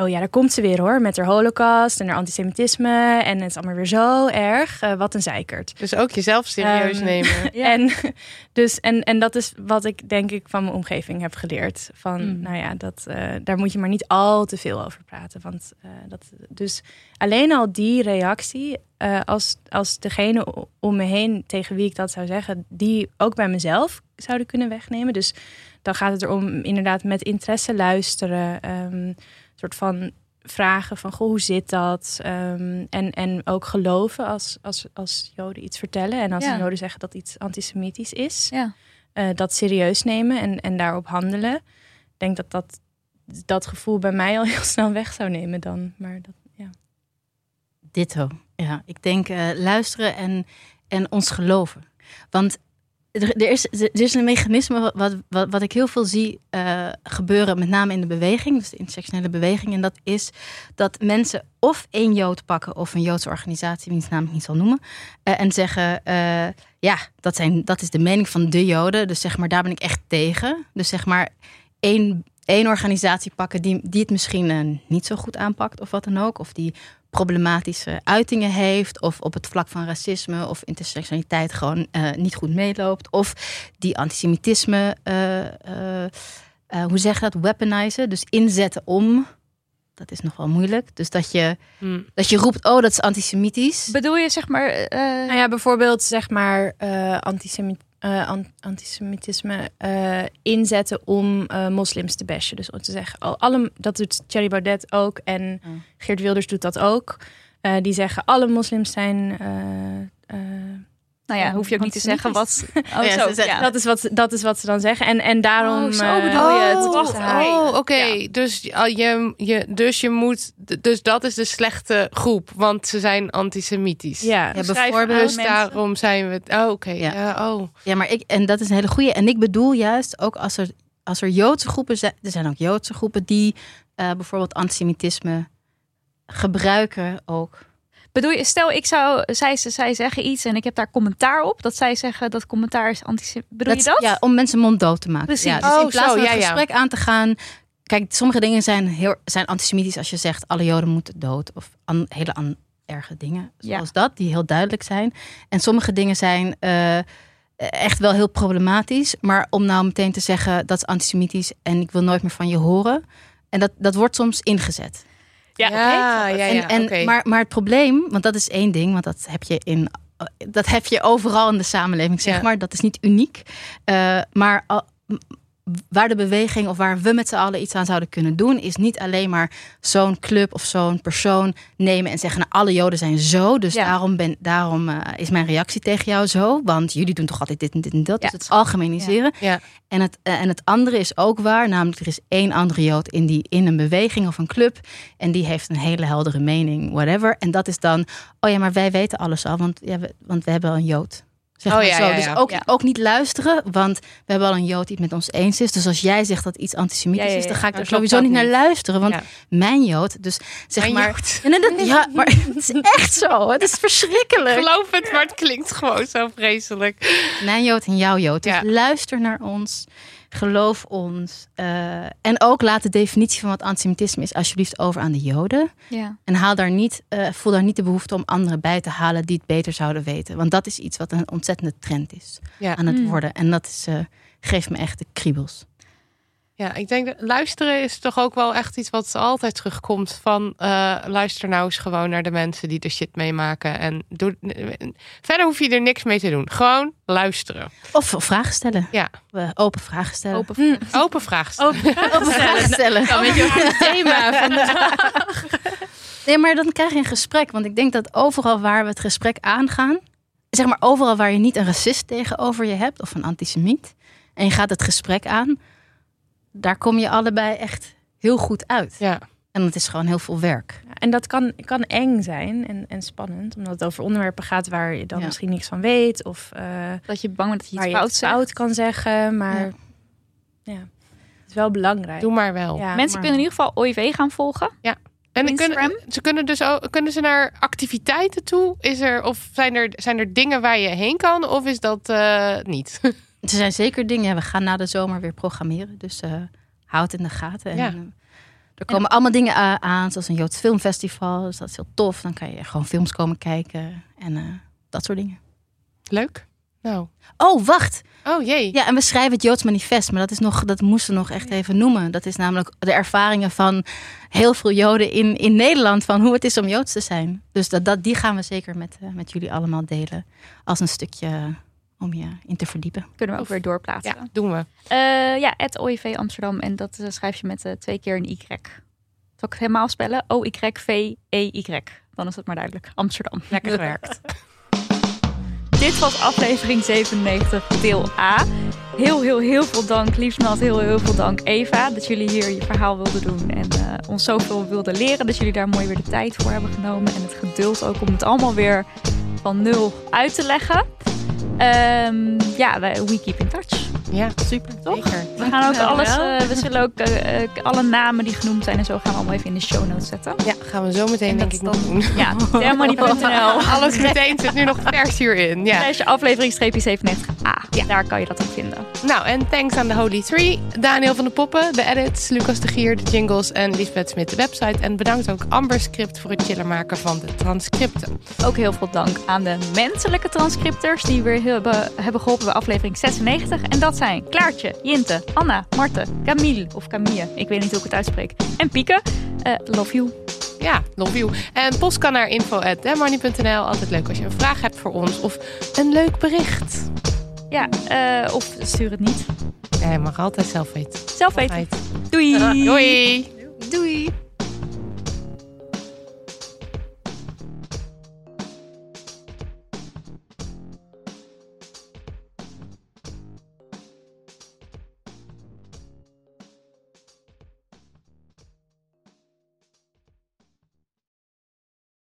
Oh ja, daar komt ze weer hoor, met haar holocaust en haar antisemitisme. En het is allemaal weer zo erg. Eh, wat een zeikert. Dus ook jezelf serieus Ehm, nemen. Ja. En, dus, en, en dat is wat ik denk ik van mijn omgeving heb geleerd. Van, Mm. nou ja, dat, eh, daar moet je maar niet al te veel over praten. Want, eh, dat, dus alleen al die reactie, als, als degene om me heen tegen wie ik dat zou zeggen, die ook bij mezelf zouden kunnen wegnemen. Dus dan gaat het erom inderdaad met interesse luisteren. ehm, soort van vragen van, goh, hoe zit dat? Ehm, en, en ook geloven als, als, als Joden iets vertellen. En als Ja. de Joden zeggen dat iets antisemitisch is. Ja. eh, dat serieus nemen en, en daarop handelen. Ik denk dat, dat dat gevoel bij mij al heel snel weg zou nemen dan. Maar dat, ja. Ditto. Ja, ik denk eh, luisteren en, en ons geloven. Want er, is, er is een mechanisme wat, wat, wat ik heel veel zie eh, gebeuren, met name in de beweging, dus de intersectionele beweging. En dat is dat mensen of één Jood pakken of een Joodse organisatie, wiens naam ik niet zal noemen, eh, en zeggen: eh, ja, dat, zijn, dat is de mening van de Joden, dus zeg maar, daar ben ik echt tegen. Dus zeg maar, één, één organisatie pakken die, die het misschien niet zo goed aanpakt of wat dan ook, of die problematische uitingen heeft, of op het vlak van racisme of intersectionaliteit gewoon eh, niet goed meeloopt, of die antisemitisme, eh, eh, eh, hoe zeg je dat, weaponizen, dus inzetten om. Dat is nog wel moeilijk. Dus dat je, Hm. dat je roept, oh, dat is antisemitisch. Bedoel je zeg maar... eh, Nou ja, bijvoorbeeld zeg maar eh, eh, an- antisemitisme eh, inzetten om eh, moslims te bashen. Dus om te zeggen, alle, dat doet Thierry Baudet ook en Oh. Geert Wilders doet dat ook. Die zeggen alle moslims zijn, Nou ja, hoef je ook niet te zeggen wat... Oh, Ja, zo, ze zeggen- ja. dat, is wat, dat is wat ze dan zeggen. En, en daarom... Oh, zo eh, bedoel je het. Oh, oh, oké. Ja. Dus, ah, je, je, dus je moet. Dus dat is de slechte groep, want ze zijn antisemitisch. Ja, bijvoorbeeld. Dus daarom zijn we. het- Oh, oké. Ja. Ja. oh. Ja, maar ik, en dat is een hele goede. En ik bedoel juist ook als er, als er Joodse groepen zijn, er zijn ook Joodse groepen die eh, bijvoorbeeld antisemitisme gebruiken ook. Bedoel je, stel ik zou, zij, zij zeggen iets en ik heb daar commentaar op. Dat zij zeggen dat commentaar is antisemitisch. Bedoel je dat? Ja, om mensen monddood te maken. Precies. Ja, dus Oh, in plaats zo, van ja, het ja. gesprek aan te gaan. Kijk, sommige dingen zijn, heel, zijn antisemitisch als je zegt alle Joden moeten dood. Of an- hele an- erge dingen. Ja. Zoals dat, die heel duidelijk zijn. En sommige dingen zijn eh, echt wel heel problematisch. Maar om nou meteen te zeggen dat is antisemitisch en ik wil nooit meer van je horen. En dat, dat wordt soms ingezet. Ja, ja, ja. en, maar, maar het probleem, want dat is één ding, want dat heb je in. Dat heb je overal in de samenleving, zeg Ja. maar. Dat is niet uniek. Eh, maar waar de beweging of waar we met z'n allen iets aan zouden kunnen doen, is niet alleen maar zo'n club of zo'n persoon nemen en zeggen: nou, alle Joden zijn zo, dus Ja. daarom, ben, daarom eh, is mijn reactie tegen jou zo, want jullie doen toch altijd dit en dit en dat. Ja. Dus het algemeniseren. Ja. En, het, eh, en het andere is ook waar, namelijk er is één andere Jood in, die, in een beweging of een club. En die heeft een hele heldere mening, whatever. En dat is dan, oh ja, maar wij weten alles al, want, ja, we, want we hebben al een Jood. Zeg Oh ja, zo. ja, Dus ook, ook niet luisteren, want we hebben al een Jood die het met ons eens is. Dus als jij zegt dat iets antisemitisch is, dan ga ik er sowieso dat niet naar luisteren. Want mijn Jood, dus zeg Mijn maar... Nee, nee, ja, maar het is echt zo. Het is verschrikkelijk. Geloof het, maar het klinkt gewoon zo vreselijk. Mijn Jood en jouw Jood. Dus Ja. luister naar ons. Geloof ons. eh, en ook laat de definitie van wat antisemitisme is alsjeblieft over aan de Joden. Ja. En haal daar niet, eh, voel daar niet de behoefte om anderen bij te halen die het beter zouden weten. Want dat is iets wat een ontzettende trend is Ja. aan het Mm. worden. En dat is, eh, geeft me echt de kriebels. Ja, ik denk dat luisteren is toch ook wel echt iets wat altijd terugkomt. Van eh, luister nou eens gewoon naar de mensen die er shit meemaken. En doe, verder hoef je er niks mee te doen. Gewoon luisteren. Of vragen stellen. Ja. Open vragen stellen. Open Hm. Open vraag. Open Open vragen stellen. Dan weet je ook het thema van de... Nee, maar dan krijg je een gesprek. Want ik denk dat overal waar we het gesprek aangaan, zeg maar overal waar je niet een racist tegenover je hebt of een antisemiet, en je gaat het gesprek aan, daar kom je allebei echt heel goed uit. Ja. En het is gewoon heel veel werk. En dat kan, kan eng zijn en, en spannend, omdat het over onderwerpen gaat waar je dan Ja. misschien niks van weet. Of eh, Dat je bang bent dat je iets je fout zegt. fout kan zeggen. Maar Ja. ja, het is wel belangrijk. Doe maar wel. Ja, Mensen maar- kunnen in ieder geval OIV gaan volgen. En dan Instagram? kunnen, ze kunnen dus ook kunnen ze naar activiteiten toe? Is er, of zijn er, zijn er dingen waar je heen kan? Of is dat eh, niet? Er zijn zeker dingen. ja, we gaan na de zomer weer programmeren. Dus eh houd het in de gaten. En, Ja. eh, er komen allemaal dingen a- aan, zoals een Joods filmfestival. Dus dat is heel tof. Dan kan je gewoon films komen kijken. En eh, dat soort dingen. Leuk. Nou. Oh, wacht. Oh jee. Ja, en we schrijven het Joods manifest, maar dat, is nog, dat moesten we nog echt even noemen. Dat is namelijk de ervaringen van heel veel Joden in, in Nederland, van hoe het is om Joods te zijn. Dus dat, dat, die gaan we zeker met, eh, met jullie allemaal delen. Als een stukje om je in te verdiepen. Kunnen we ook weer doorplaatsen. Ja, doen we. Eh, ja, het OIV Amsterdam. En dat eh, schrijf je met eh, twee keer een Y. Zal ik het helemaal spellen? O-Y-V-E-Y. Dan is het maar duidelijk. Amsterdam. Lekker gewerkt. Dit was aflevering 97, deel A. Heel, heel, heel veel dank, liefst heel, heel veel dank Eva, dat jullie hier je verhaal wilden doen en eh, ons zoveel wilden leren. Dat jullie daar mooi weer de tijd voor hebben genomen en het geduld ook om het allemaal weer van nul uit te leggen. Ehm, ja, we, keep in touch. Ja, super. Toch? Zeker. We gaan ook alles, eh, we zullen ook eh, alle namen die genoemd zijn en zo gaan we allemaal even in de show notes zetten. Ja, gaan we zo meteen En denk ik nog doen. Ja, dermoney.nl. Alles meteen zit nu nog vers hierin. Ja. Slash aflevering 97a. Ja. Daar kan je dat ook vinden. Nou, en thanks aan de Holy Three. Daniel van de Poppen, de edits, Lucas de Gier, de jingles en Lisbeth Smit, de website. En bedankt ook Amber Script voor het chiller maken van de transcripten. Ook heel veel dank aan de menselijke transcripters die weer hebben, hebben geholpen bij aflevering 96. En dat zijn Klaartje, Jinte, Anna, Marte, Camille of Camille, ik weet niet hoe ik het uitspreek, en Pieke. Eh, love you. Ja, love you. En post kan naar info.demoney.nl. Altijd leuk als je een vraag hebt voor ons of een leuk bericht. Ja, eh, of stuur het niet. Je mag altijd zelf weten. Zelf weten. Doei. Doei. Doei!